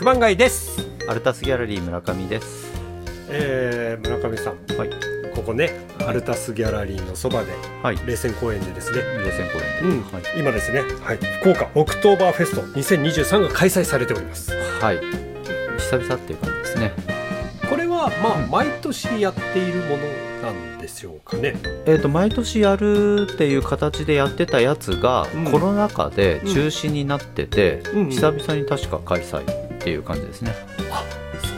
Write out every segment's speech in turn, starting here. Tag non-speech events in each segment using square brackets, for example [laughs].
熊谷ですアルタスギャラリー村上です。えー、村上さんはい。ここねアルタスギャラリーのそばではい。冷泉公園でですね冷泉公うん園で。はい。今ですね、はい、福岡オクトーバーフェスト2023が開催されておりますはい。久々っていう感じですね。これはまあ、うん毎年やっているものなんでしょうかねえっ、と毎年やるっていう形でやってたやつが、うんコロナ禍で中止になってて、うん久々に確か開催っていう感じですね。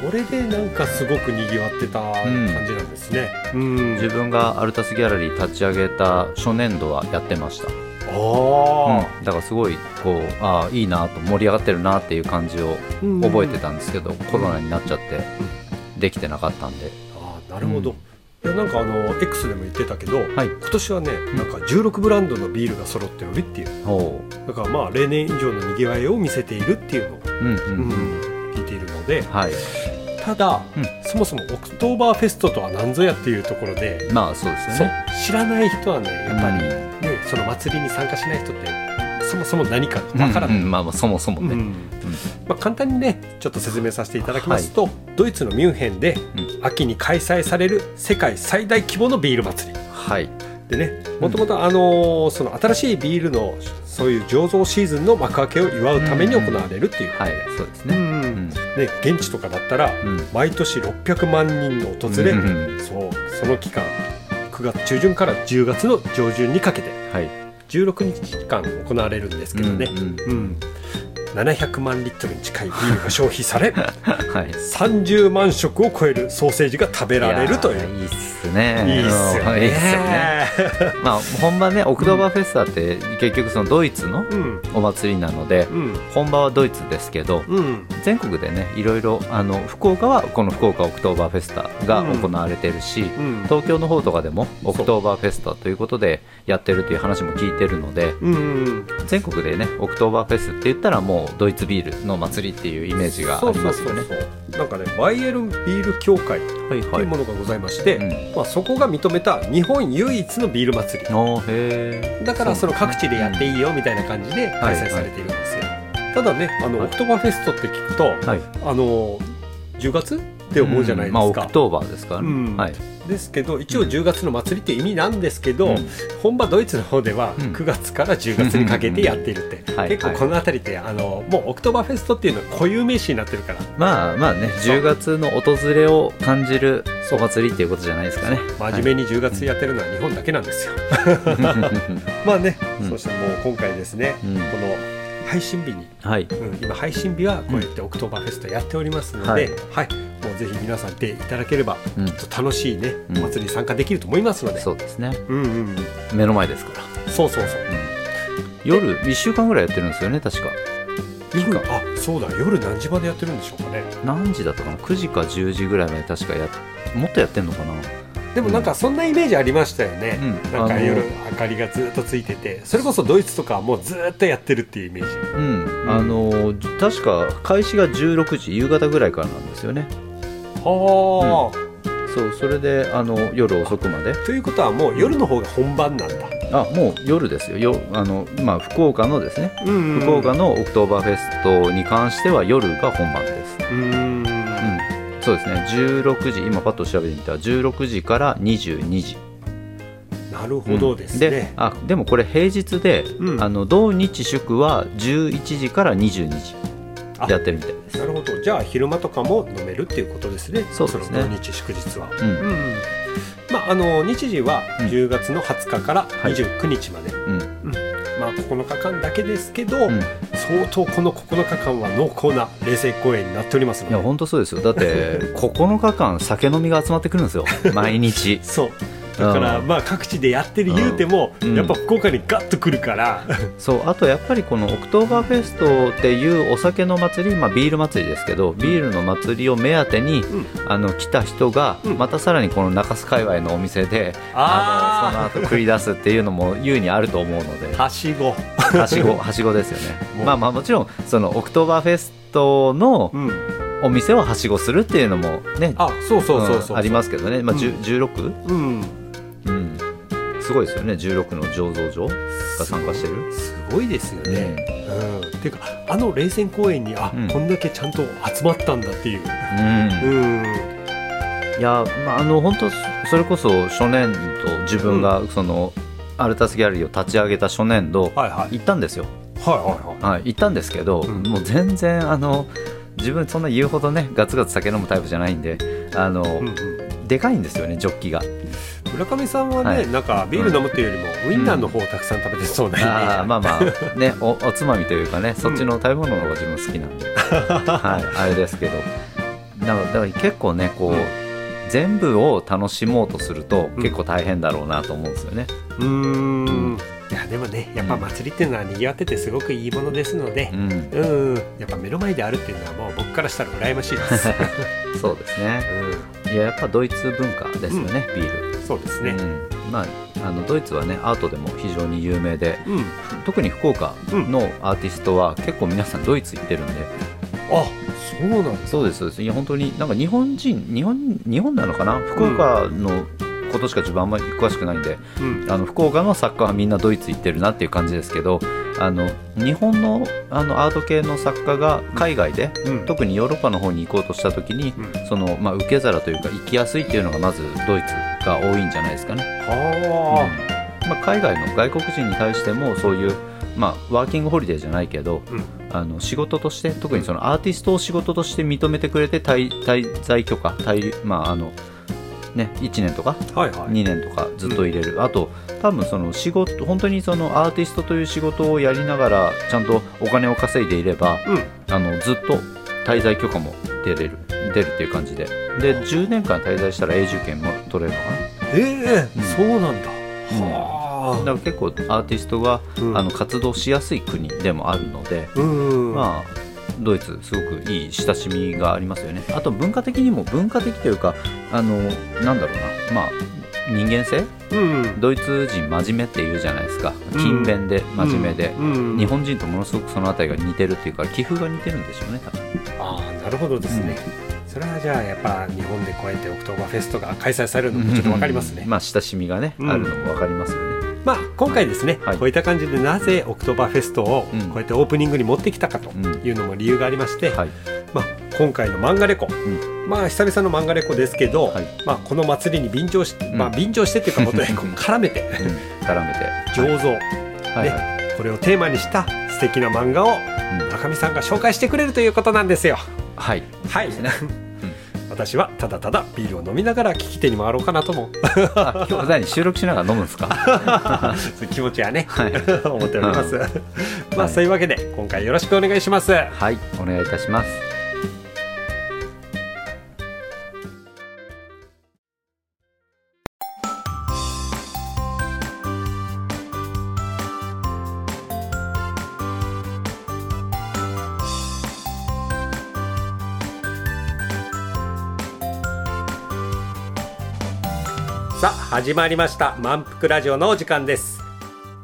それでなんかすごくにぎわってた感じなんですね。うん。自分がアルタスギャラリー立ち上げた初年度はやってました。あうん、だからすごいこうああいいなと盛り上がってるなっていう感じをあ、覚えてたんですけど、コロナになっちゃってできてなかったんで。ああなるほど、いやなんかあの X でも言ってたけど、はい。今年はねなんか16ブランドのビールが揃っておるっていうおう。だからまあ例年以上のにぎわいを見せているっていうのを、うんうんうん。聞いているのではい。ただ、うんそもそもオクトーバーフェストとは何ぞやっていうところで、まあそうですね。知らない人はねやっぱり、うんねその祭りに参加しない人ってそもそも何かわからない、うんうんまあまあそもそもね、うん。まあ、簡単にねちょっと説明させていただきますと、ドイツのミュンヘンでうん。秋に開催される世界最大規模のビール祭り。はい。でねもともとあのーその新しいビールのそういう醸造シーズンの幕開けを祝うために行われるっていう、はいそうですね、うん。うん。ね、現地とかだったらうん。毎年600万人の訪れ、うん。そうその期間9月中旬から10月の上旬にかけて。はい16日間行われるんですけどね、うんうん。うん700万リットルに近いビールが消費され [laughs] はい。30万食を超えるソーセージが食べられるという。いいっすね。いいっすよね。うんいいっすよね。[laughs] まあ本場ねオクトーバーフェスタって結局そのドイツのうん。お祭りなのでうん。本場はドイツですけどうん。全国でねいろいろあの福岡はこの福岡オクトーバーフェスタが行われてるし、うん。東京の方とかでもオクトーバーフェスタということでやってるという話も聞いてるのでうんうん全国でねオクトーバーフェスって言ったらもうドイツビールの祭りっていうイメージがありますよね。そうそうそうそう。なんかねバイエルンビール協会はいというものがございまして、うんまあ、そこが認めた日本唯一のビール祭り。だからその各地でやっていいよみたいな感じで開催されているんですよ、ただねあの、はい。オクトーバーフェストって聞くとーはい。あの10月って思うじゃないですまあオか、クトーバーですからね、うん。はいですけど一応10月の祭りって意味なんですけど、うん。本場ドイツの方ではうん。9月から10月にかけてやっているって、はい。結構この辺りってあのもうオクトーバーフェストっていうのは固有名詞になってるから。まあまあねそう。10月の訪れを感じるお祭りっていうことじゃないですかね。真面目に10月やってるのは日本だけなんですよ、[laughs] まあね、うん。そしてもう今回ですね、うん。この配信日に、はい。うん、今配信日はこうやってオクトーバーフェストやっておりますので、ははい。いもうぜひ皆さんでいただければ、うん。きっと楽しいね、うん。お祭りに参加できると思いますので、そうですね。うんうんうん、目の前ですから、そうそうそう。夜1週間ぐらいやってるんですよね確か。夜あそうだ。夜何時までやってるんでしょうかね。何時だったかな？9時か10時ぐらいまで確かやっもっとやってんのかな？でもなんかそんなイメージありましたよね、うん。なんか夜明かりがずっとついてて。それこそドイツとかはもうずっとやってるっていうイメージ。うん、あの確か開始が16時夕方ぐらいからなんですよね。はあ、そうそれであの夜遅くまで。ということはもう夜の方が本番なんだ、あもう夜ですよ。よあの、まあ、福岡のですね。うん。福岡のオクトーバーフェストに関しては夜が本番です、うん、そうですね。16時今パッと調べてみたら16時から22時。なるほどですでね、あでもこれ平日で、うん。あの土日祝は11時から22時あやってるみたい。ですなるほど。じゃあ昼間とかも飲めるっていうことですね。そうですね。の土日祝日は、うん。うんまああの日時はうん10月の20日から29日まで、うんまあ9日間だけですけど、うん。相当この9日間は濃厚な冷泉公園になっておりますいや本当そうですよ。だって9日間酒飲みが集まってくるんですよ。毎日。[laughs] そうだからうんまあ各地でやってる言うても、うん。やっぱ福岡にガッと来るから、そうあとやっぱりこのオクトーバーフェストっていうお酒の祭り、まあ、ビール祭りですけどビールの祭りを目当てに、うん。あの来た人が、うん。またさらにこの中洲界隈のお店であのその後繰り出すっていうのも優にあると思うので。はしご、はしごはしごですよね。[laughs] まあまあもちろんそのオクトーバーフェストのうん、お店をはしごするっていうのもねあそうそうそうそう、んありますけどね、まあ、うん。10 16? うんうんすごいですよね。16の醸造所が参加してる。すごいですよね、うん。っていうかあの冷泉公園にあ、うん。こんだけちゃんと集まったんだっていう。うん。うん。いや、まあ、あの本当それこそ初年度自分がその、アルタスギャラリーを立ち上げた初年度はいはい。行ったんですよ、はいはいははい、行ったんですけど、うん。もう全然あの自分そんな言うほどねガツガツ酒飲むタイプじゃないんであの、い、うんうん。でかいんですよねジョッキが村上さんはね、はい。なんかビール飲むっていうよりも、ウインナーの方をたくさん食べてそうなイメージ、あーまあまあねお [laughs] おつまみというかねそっちの食べ物の方が自分好きなんで、はい、[laughs] あれですけど。だからだから結構ねこう、うん。全部を楽しもうとするとうん。結構大変だろうなと思うんですよね。うーん。いやでもねやっぱ祭りっていうのは賑わっててすごくいいものですのでう、ん、うん、やっぱ目の前であるっていうのはもう僕からしたら羨ましいです、[laughs] そうですね。ういややっぱドイツ文化ですよね、ビール。ん、そうですね、うん、まああのドイツはねアートでも非常に有名でうん。特に福岡のアーティストは結構皆さんドイツ行ってるんで、あそうなんそうですそうです。いや本当になんか日本人日本日本なのかな？福岡のことしか自分あんまり詳しくないんで、うん。あの福岡の作家はみんなドイツ行ってるなっていう感じですけどあの日本のあのアート系の作家が海外で、うん。特にヨーロッパの方に行こうとした時に、うん。そのまあ、受け皿というか行きやすいっていうのがまずドイツが多いんじゃないですかね。はまあ、海外の外国人に対してもそういう、まあ、ワーキングホリデーじゃないけどあ、うん。あの仕事として特にそのアーティストを仕事として認めてくれて滞滞在許可滞、まああのね、1年とかはいはい。2年とかずっと入れる、あと多分その仕事本当にそのアーティストという仕事をやりながらちゃんとお金を稼いでいればうん。あのずっと滞在許可も出れる出るっていう感じで。で10年間滞在したら永住権も取れるのかな。ええうん。そうなんだ、うん。はだから結構アーティストが、うん。あの活動しやすい国でもあるので、あうん。まあドイツすごくいい親しみがありますよね。あと文化的にも文化的というかあのなんだろうな。まあ人間性？うんドイツ人真面目って言うじゃないですか。勤勉で真面目で、うん。日本人とものすごくそのあたりが似てるっていうか気風が似てるんでしょうね多分。ああなるほどですね、それはじゃあやっぱ日本でこうやってオクトーバーフェストが開催されるのもちょっとわかりますね、まあ親しみがね、うん。あるのもわかりますよねまあ今回ですね、はい。こういった感じでなぜオクトーバーフェストをうん。こうやってオープニングに持ってきたかとうん。いうのも理由がありまして、はい。まあ、今回の漫画レコ、ん。まあ久々の漫画レコですけど、はい。まあ、この祭りに便乗し、ん。まあ、便乗してっていうかもとにこう [laughs] 絡めて。うん。絡めて。醸造、はい。はい、これをテーマにした素敵な漫画をうん。村上さんが紹介してくれるということなんですよ。はい。はい、私はただただビールを飲みながら聞き手に回ろうかなとも。あ今日何？収録しながら飲むんですか？[laughs] そう気持ちはね、はい。[laughs] 思っております。まあ、はい。そういうわけで今回よろしくお願いします。はいお願いいたしますさあ始まりました。満腹ラジオのお時間です。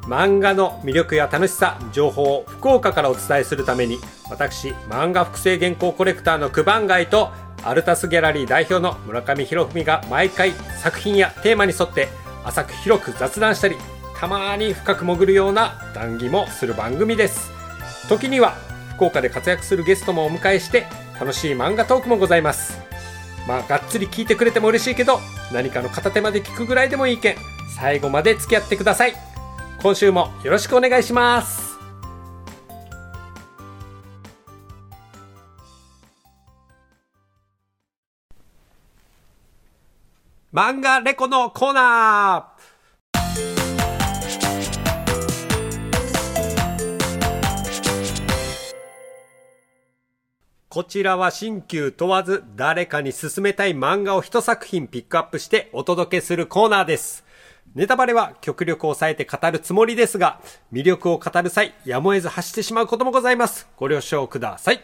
漫画の魅力や楽しさ情報を福岡からお伝えするために私漫画複製原稿コレクターの九番街とアルタスギャラリー代表の村上博文が毎回作品やテーマに沿って浅く広く雑談したりたまに深く潜るような談義もする番組です。時には福岡で活躍するゲストもお迎えして楽しい漫画トークもございます。まあがっつり聞いてくれても嬉しいけど何かの片手まで聞くぐらいでもいいけん最後まで付き合ってください。今週もよろしくお願いします。漫画レコのコーナー。こちらは新旧問わず誰かに勧めたい漫画を一作品ピックアップしてお届けするコーナーです。ネタバレは極力抑えて語るつもりですが、魅力を語る際、やむを得ず話してしまうこともございます。ご了承ください。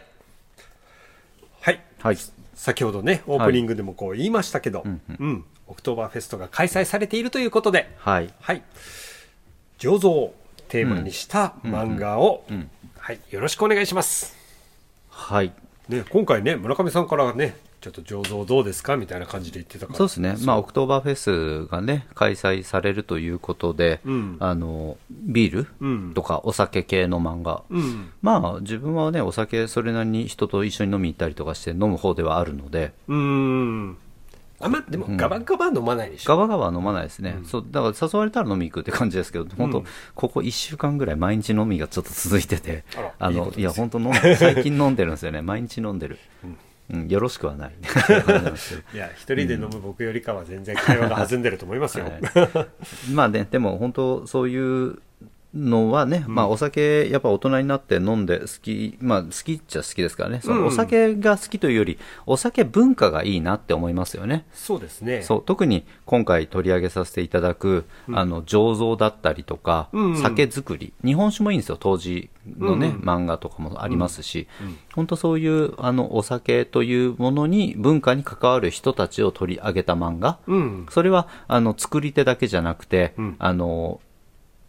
はい。はい先ほどね、オープニングでもこう言いましたけど、うん、オクトーバーフェストが開催されているということで、はいはい。醸造をテーマにした漫画を、はい、よろしくお願いします。はいね、今回ね、村上さんからね、ちょっと醸造どうですかみたいな感じで言ってたから。そうですね、まあ、オクトーバーフェスがね、開催されるということで、うん。あのビーうん。ルとかお酒系の漫画、うん。まあ、自分はね、お酒、それなりに人と一緒に飲みに行ったりとかして飲む方ではあるので、うーんあんまでもガバガバ飲まないでしょ、ガバガバ飲まないですね、そうだから誘われたら飲み行くって感じですけど、本当、ここ1週間ぐらい、毎日飲みがちょっと続いてて、あらあいいいや、本当飲ん、最近飲んでるんですよね、毎日飲んでる、うん。よろしくはない、[laughs] いや一人で飲む僕よりかは全然会話が弾んでると思いますよ、はい。まあね、でも本当、そういうのはね、まあ、お酒、やっぱ大人になって飲んで好き、まあ、好きっちゃ好きですからね、そのお酒が好きというより、お酒文化がいいなって思いますよね。そうですね。そう。特に今回取り上げさせていただく、あの醸造だったりとか、うんうん。酒造り。日本酒もいいんですよ。当時のね、うんうん。漫画とかもありますし、本当そういうあのお酒というものに文化に関わる人たちを取り上げた漫画、うん。それはあの作り手だけじゃなくて、うん。あの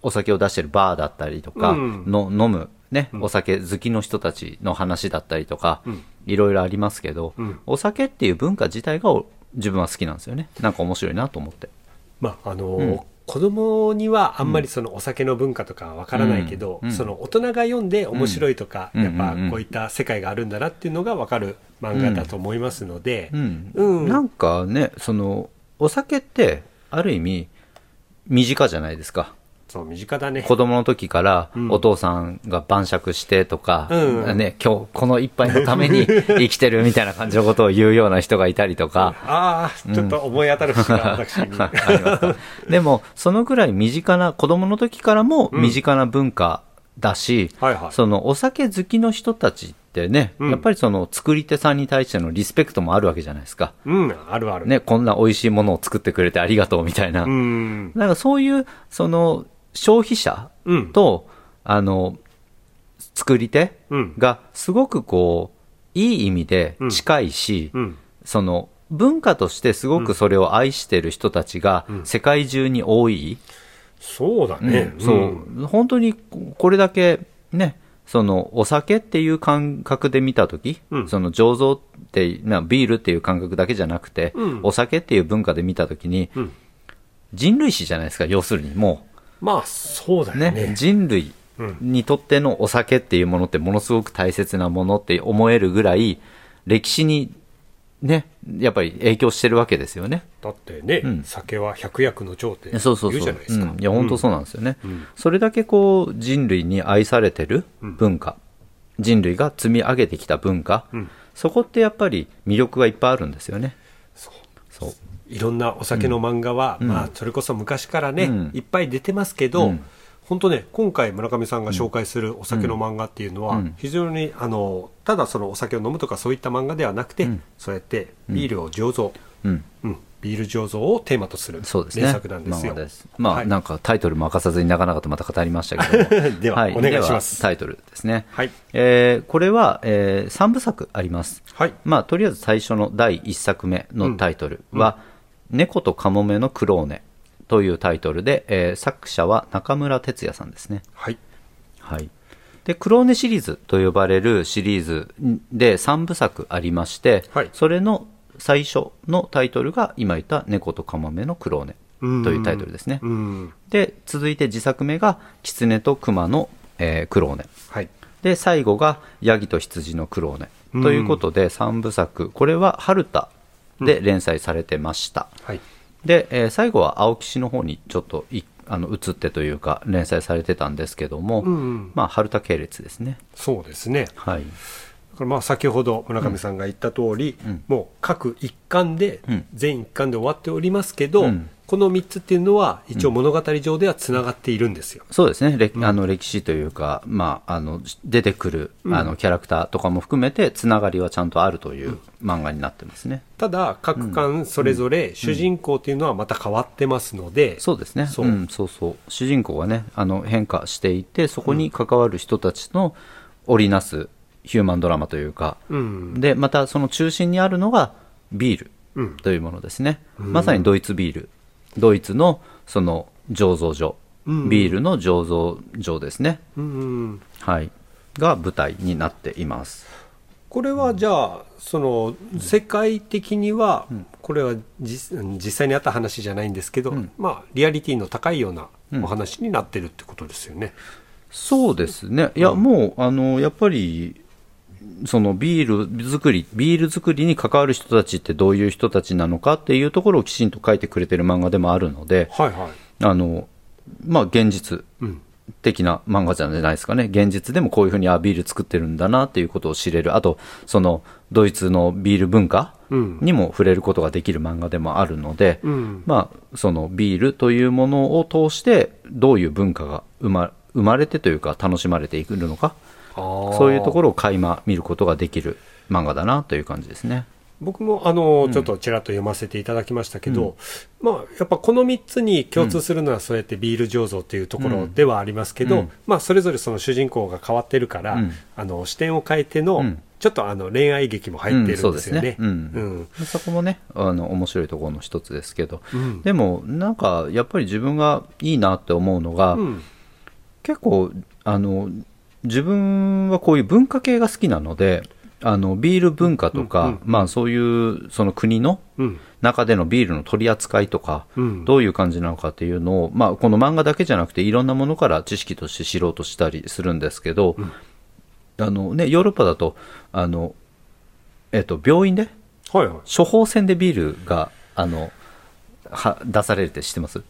お酒を出してるバーだったりとか、うん。の飲む、ねお酒好きの人たちの話だったりとか、うん。いろいろありますけど、うん。お酒っていう文化自体がお自分は好きなんですよね。なんか面白いなと思って。まああのーうん。子供にはあんまりそのお酒の文化とかわからないけど、うん。うん。その大人が読んで面白いとか、うん。やっぱこういった世界があるんだなっていうのがわかる漫画だと思いますので、うん。うん。なんかねそのお酒ってある意味身近じゃないですかそう身近だね。子供の時からうん。お父さんが晩酌してとか、うんね、今日この一杯のために [laughs] 生きてるみたいな感じのことを言うような人がいたりとか、ああちょっと思い当たる節 [laughs] でも、そのぐらい身近な、子供の時からも身近な文化だし、はいはい。そのお酒好きの人たちってね、うん。やっぱりその作り手さんに対してのリスペクトもあるわけじゃないですか。うんあるある、ね、こんな美味しいものを作ってくれてありがとうみたいな。うん。だからそういう、その、消費者うん。と、あの、作り手うん。がすごくこう、いい意味で近いし、うん。その文化としてすごくそれを愛してる人たちが世界中に多い、そうだね、うん。そう、本当にこれだけね、そのお酒っていう感覚で見たとき、うん。その醸造ってな、ビールっていう感覚だけじゃなくて、うん。お酒っていう文化で見たときに、うん。人類史じゃないですか、要するにもまあそうだう、よね。ね人類うん。にとってのお酒っていうものってものすごく大切なものって思えるぐらい、歴史にね、やっぱり影響してるわけですよね。だってね、うん。酒は百薬の長って言そうじゃないですか、うん。いや、本当そうなんですよね。うん。それだけこう、人類に愛されてる文化、人類が積み上げてきた文化、うん。そこってやっぱり魅力がいっぱいあるんですよね。いろんなお酒の漫画は、まあ、それこそ昔からね、うんいっぱい出てますけど、うん本当ね、今回村上さんが紹介するお酒の漫画っていうのは、うん非常に、あの、ただそのお酒を飲むとかそういった漫画ではなくて、うんそうやってビールを醸造、うん。うん、ビール醸造をテーマとするそうですね。名作なんですよ。まあですまあ、はいなんかタイトルも明かさずに長々とまた語りましたけども。[laughs] ではお願いしますタイトルですね。はい。えーこれは、え3部作あります。はい。まあ、とりあえず最初の第1作目のタイトルは、猫とカモメのクローネというタイトルで、えー作者は中村哲也さんですね。はい。はい。で、クローネシリーズと呼ばれるシリーズで3部作ありまして、はいそれの最初のタイトルが今言った猫とカモメのクローネというタイトルですね。うん。で、続いて自作目が狐と熊の、えークローネ。はい。で最後がヤギと羊のクローネ、うんということで3部作これは春田で連載されてました、はい。で、えー最後は青木氏の方にちょっといあの移ってというか連載されてたんですけども、うんうん。まあ春田系列ですね。そうですね。はい。これまあ先ほど村上さんが言った通り、うん。もう各一巻で、うん。全一巻で終わっておりますけど、うんこの3つっていうのは一応物語上ではつながっているんですよ。そうですね、歴あの歴史というか、まあ、あの出てくるあのキャラクターとかも含めてつながりはちゃんとあるという漫画になってますね、ただ各巻それぞれ主人公っていうのはまた変わってますので、そうですね、そそう。う,、ん、そうそう。主人公がねあの変化していてそこに関わる人たちの織りなすヒューマンドラマというか、うん。でまたその中心にあるのがビールうん。というものですね、まさにドイツビールドイツのその醸造所、うん。ビールの醸造所ですね、うんはい、が舞台になっています。これはじゃあその世界的にはこれは実実際にあった話じゃないんですけど、まあリアリティの高いようなお話になってるってことですよね。そうですね、いや、もうあのやっぱりそのビール作り、ビール作りに関わる人たちってどういう人たちなのかっていうところをきちんと書いてくれてる漫画でもあるので、はいはい。あのまあ、現実うん。的な漫画じゃないですかね、現実でもこういうふうにあビール作ってるんだなっていうことを知れる、あと、そのドイツのビール文化うん。にも触れることができる漫画でもあるので、うん。まあ、そのビールというものを通して、どういう文化が生ま生まれてというか、楽しまれていくのか、そそういうところを垣間見ることができる漫画だなという感じですね。僕もあの、ちょっとちらっと読ませていただきましたけど、まあ、やっぱこの3つに共通するのは、そうやってビール醸造っていうところではありますけど、うん。まあ、それぞれその主人公が変わってるから、うん。あの視点を変えての、うん。ちょっとあの恋愛劇も入ってるんですよね。うんうん。でそこもね、あの面白いところの一つですけど、うん。でもなんかやっぱり自分がいいなって思うのが、うん。結構あの自分はこういう文化系が好きなのであのビール文化とか、うんうん。まあ、そういうその国のうん。中でのビールの取り扱いとか、うん。どういう感じなのかっていうのを、まあ、この漫画だけじゃなくていろんなものから知識として知ろうとしたりするんですけど、あのね、ヨーロッパだとあの、えっと、病院ではいはい。処方箋でビールがあのは出されるって知ってます？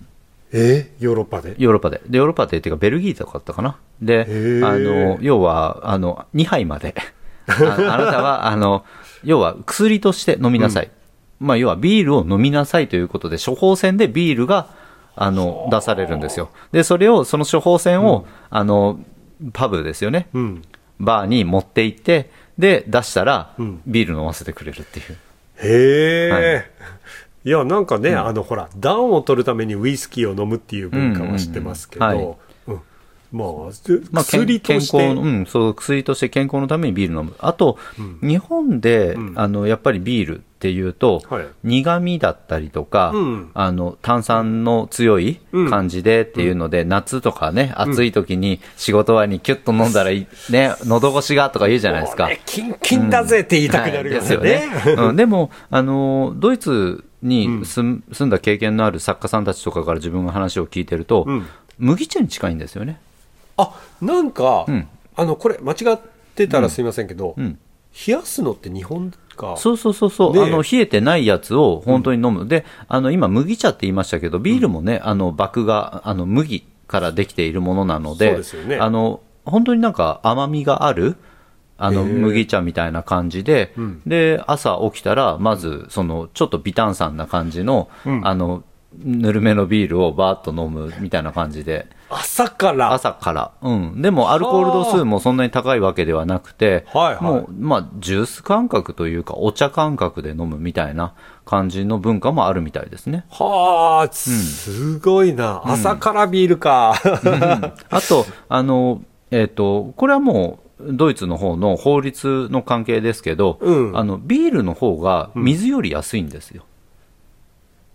え？ーヨーロッパで？ヨーロッパで。で、ヨーロッパでっていうか、ベルギーとかだったかな？でへ、ーあの、要は、あの、2杯まで。[laughs] ああなたは、あの、要は薬として飲みなさい。まあ、要はビールを飲みなさいということで、処方箋でビールが、あの、出されるんですよ。で、それを、その処方箋を、あの、パブですよね。うん。バーに持って行って、で、出したらうん、ビール飲ませてくれるっていう。へえ、、はいや、なんかね、あの、ほら、暖を取るためにウイスキーを飲むっていう文化は知ってますけど、まあ、まあ、健薬として、健康の、うん、そう、薬として健康のためにビール飲む。あと、日本で、うん。あの、やっぱりビールっていうと、はい。苦味だったりとか、うん。あの、炭酸の強い感じでっていうので、夏とかね、暑い時に仕事終わりにキュッと飲んだらいい、ね、喉越しがとか言うじゃないですか。ねキンキンだぜって言いたくなるよね。はい。ですよね。うん、でも、あの、ドイツに住んだ経験のある作家さんたちとかから自分が話を聞いてると、うん。麦茶に近いんですよね。あ、なんか、うん。あの、これ、間違ってたらすみませんけど、うん。冷やすのって日本か。そうそうそうそう、ねえ。あの冷えてないやつを本当に飲む、であの今、麦茶って言いましたけど、ビールもね、あの麦があの麦からできているものなので、ね。あの本当になんか甘みがあるあの麦茶みたいな感じで、うんで朝起きたら、まずそのちょっと微炭酸な感じの,、うんあのぬるめのビールをバーッと飲むみたいな感じで。朝から？朝から。うん。でも、アルコール度数もそんなに高いわけではなくて、はいはいもう、まあ、ジュース感覚というか、お茶感覚で飲むみたいな感じの文化もあるみたいですね。はあ、すごいな。朝からビールか。あと、あの、えっ、と、これはもう、ドイツの方の法律の関係ですけど、うん。あの、ビールの方が水より安いんですよ。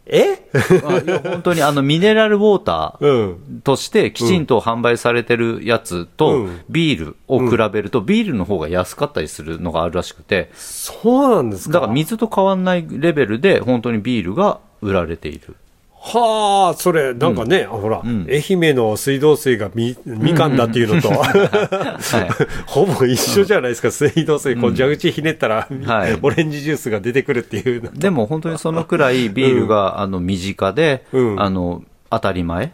え？[laughs] あいや本当にあの、ミネラルウォーター、うん。としてきちんと販売されてるやつとうん。ビールを比べるとビールの方が安かったりするのがあるらしくて。そうなんですか？だから水と変わんないレベルで本当にビールが売られているはあ、それ、なんかね、ほら、ん。愛媛の水道水がみ、みかんだっていうのと、[laughs] ほぼ一緒じゃないですか、水道水、こう、蛇口ひねったら、はい。[laughs] オレンジジュースが出てくるっていうの。でも本当にそのくらいビールがあの身近でうん。あの当たり前、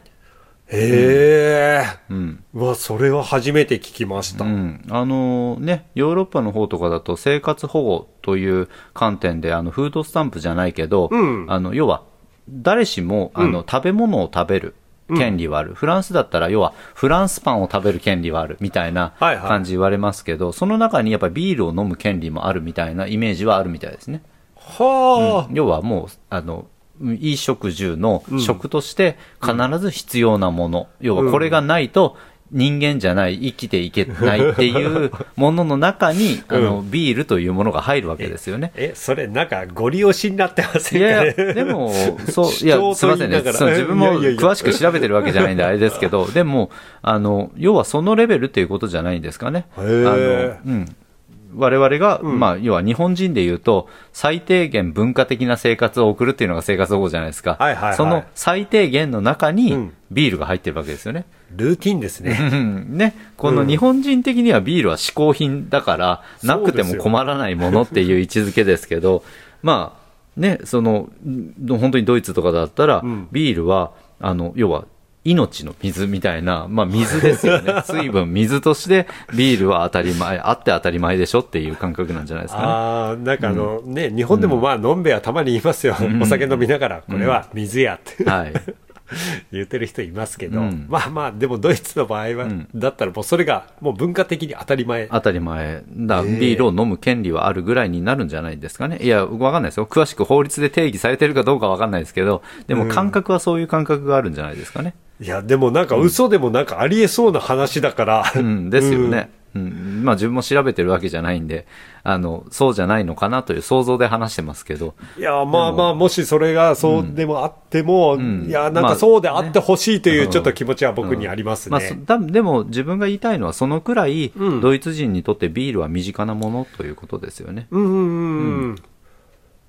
へえ。うん。うわ、それは初めて聞きました。うん、あのね、ヨーロッパの方とかだと生活保護という観点であのフードスタンプじゃないけど、うん。あの要は誰しもあの、食べ物を食べる権利はある、フランスだったら要はフランスパンを食べる権利はあるみたいなはいはい。感じ言われますけど、その中にやっぱりビールを飲む権利もあるみたいなイメージはあるみたいですね。はあ、要はもうあの衣食住の食として必ず必要なもの、要はこれがないと人間じゃない生きていけないっていうものの中に、あのビールというものが入るわけですよね。え、それ、なんか、ご利用しになってませいんかやいねや、でも、[laughs] そう、い主や、張すみませんね自分も詳しく調べてるわけじゃないんであれですけど、[laughs] でも、あの、要はそのレベルっていうことじゃないんですかね。あの、うん。我々が、まあ、要は日本人で言うと、最低限文化的な生活を送るっていうのが生活保護じゃないですか。はいはいはいその最低限の中にうん、ビールが入ってるわけですよね。ルーティンですね。うんね、この日本人的にはビールは嗜好品だから、うんなくても困らないものっていう位置づけですけど、[laughs] まあ、ね、その、ん本当にドイツとかだったら、んビールは、あの、要は、命の水みたいな、まあ水ですよね。[laughs] 水分、水としてビールは当たり前、あって当たり前でしょっていう感覚なんじゃないですかね。ああ、なんかあの、ね、日本でもまあ、のんべえはたまに言いますよ。お酒飲みながら、これは水やって。はい。[laughs] [laughs] 言ってる人いますけど、うんまあまあ、でもドイツの場合は、んだったらもうそれがもう文化的に当たり前。当たり前。だビールを飲む権利はあるぐらいになるんじゃないですかね。いや、わかんないですよ。詳しく法律で定義されてるかどうかわかんないですけど、でも感覚はそういう感覚があるんじゃないですかね。いや、でもなんか嘘でもなんかありえそうな話だから。うん、ですよね。うん。まあ自分も調べてるわけじゃないんで、あの、そうじゃないのかなという想像で話してますけど、いや、まあまあ、もしそれがそうでもあっても、んいや、なんまあかそうであってほしいというちょっと気持ちは僕にありますまあ、そね。多分でも自分が言いたいのはそのくらい、うんドイツ人にとってビールは身近なものということですよね。うんうんうん。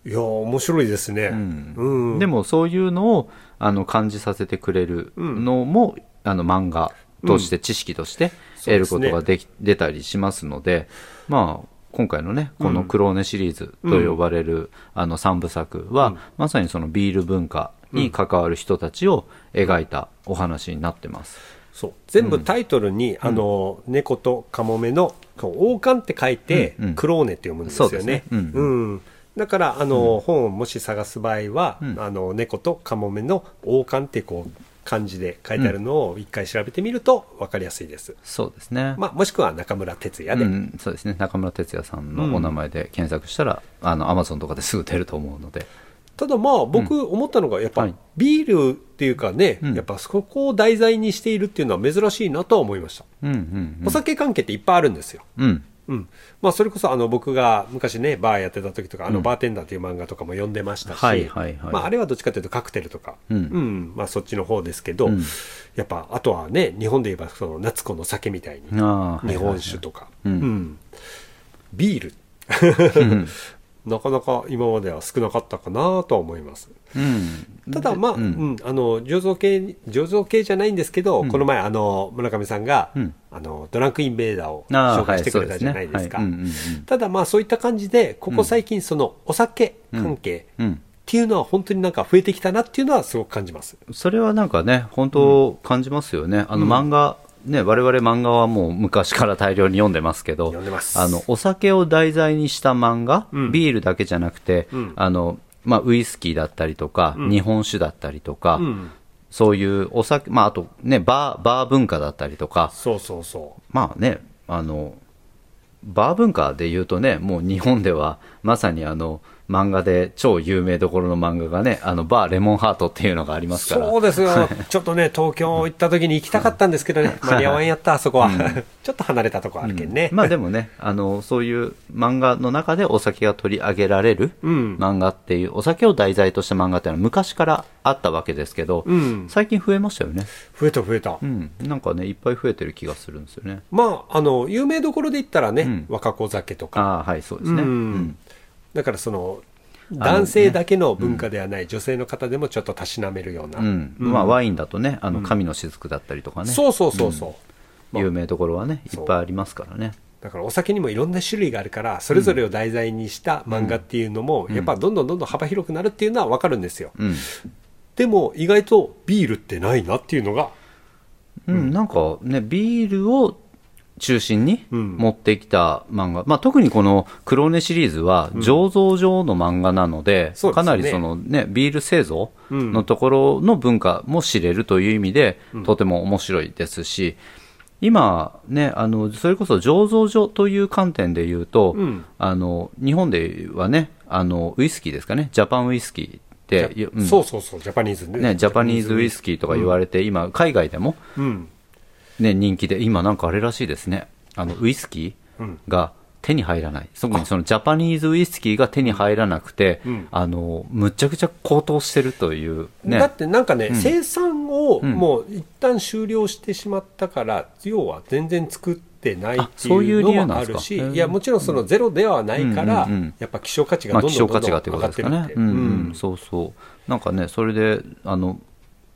いや、面白いですね。んうん。でもそういうのをあの感じさせてくれるのも、あの漫画として知識として得ることができ、出たりしますので、まあ、今回のね、このクローネシリーズと呼ばれる、あの3部作は、まさにそのビール文化に関わる人たちを描いたお話になってます。そう。全部タイトルに、あの猫とカモメの王冠って書いて、うんうん。クローネって読むんですよそうねね。うんうん。だからあの、本をもし探す場合は、あの猫とカモメの王冠ってこう漢字で書いてあるのを一回調べてみると分かりやすいです。そうですね。まあ、もしくは中村哲也で、うん、そうですね。中村哲也さんのお名前で検索したら、あのアマゾンとかですぐ出ると思うので、ただまあ僕思ったのがやっぱはい。ビールっていうかね、うん。やっぱそこを題材にしているっていうのは珍しいなとは思いました、うんうん。お酒関係っていっぱいあるんですよ。うんうん。まあ、それこそあの僕が昔ねバーやってた時とか「あのバーテンダー」という漫画とかも読んでましたし、はいはいはい。まあ、あれはどっちかというとカクテルとか、うん。まあ、そっちの方ですけど、うん。やっぱあとはね日本で言えばその夏子の酒みたいに日本酒とか、うん。うん。ビール。[laughs] なかなか今までは少なかったかなとは思います。うん。ただまあ、うん。あの醸造系醸造系じゃないんですけど、この前あの村上さんが、うん。あのドランクインベーダーを紹介してくれたじゃないですか。ただまあそういった感じでここ最近そのお酒関係うん。っていうのは本当になんか増えてきたなっていうのはすごく感じます。それはなんかね、本当感じますよね。あの漫画、ね、我々漫画はもう昔から大量に読んでますけど、あの、お酒を題材にした漫画、うん。ビールだけじゃなくて、うん。あの、まあ、ウイスキーだったりとか、うん。日本酒だったりとか、うん。そういうお酒、まあ、あとね、バー、バー文化だったりとか、そうそうそまあね、あの、バー文化で言うとね、もう日本ではまさにあの、漫画で超有名どころの漫画がね、あの、バーレモンハートっていうのがありうますから。そうですよ。ちょっとね東京行った時に行きたかったんですけどね。[laughs] 間に合わんやったあそこは、[laughs] ちょっと離れたとこあるけんね、まあでもね、あの、そういう漫画の中でお酒が取り上げられるうん。漫画っていう、お酒を題材とした漫画っていうのは昔からあったわけですけど、うん。最近増えましたよね。増えた増えた、うん。なんかね、いっぱい増えてる気がするんですよね。まああの有名どころで言ったらね、うん。若子酒とか。ああ、はい、そうですね。うん。うんだからそのの男性だけの文化ではない、女性の方でもちょっとたしなめるような、うん。まあ、ワインだとね、あの、神の雫だったりとかね、そうそうそうそう、有名どころはね、いっぱいありますからね。だからお酒にもいろんな種類があるからそれぞれを題材にした漫画っていうのも、やっぱどんどんどんどん幅広くなるっていうのは分かるんですよ、うん。でも意外とビールってないなっていうのがうん、なんかね、ビールを中心にうん。持ってきた漫画、まあ、特にこの「黒ネ」シリーズは醸造上の漫画なので、そうですね。かなりその、ね、ビール製造のところの文化も知れるという意味で、とても面白いですし、今、ね、あのそれこそ醸造所という観点で言うと、うん。あの日本ではねあの、ウイスキーですかね、ジャパンウイスキーって、そうそうそうジャパニーズね。ね、ジャパニーズウイスキーとか言われて、今、海外でもうんね、人気で、今なんかあれらしいですね。あの、ウイスキーが手に入らない。特にそのジャパニーズウイスキーが手に入らなくて、うんあの、むちゃくちゃ高騰してるというね。だってなんかね、うん生産をんもう一旦終了してしまったから、要は全然作っってないってあそういいうう理由のもなんですかあるし、うんいや、もちろんそのゼロではないから、うんうんうんやっぱ希少価値がまあ、どん希少どんどんどん価値がってこと上がってるって。。ですかねうんうん、そうそう。なんかね、それで、あの、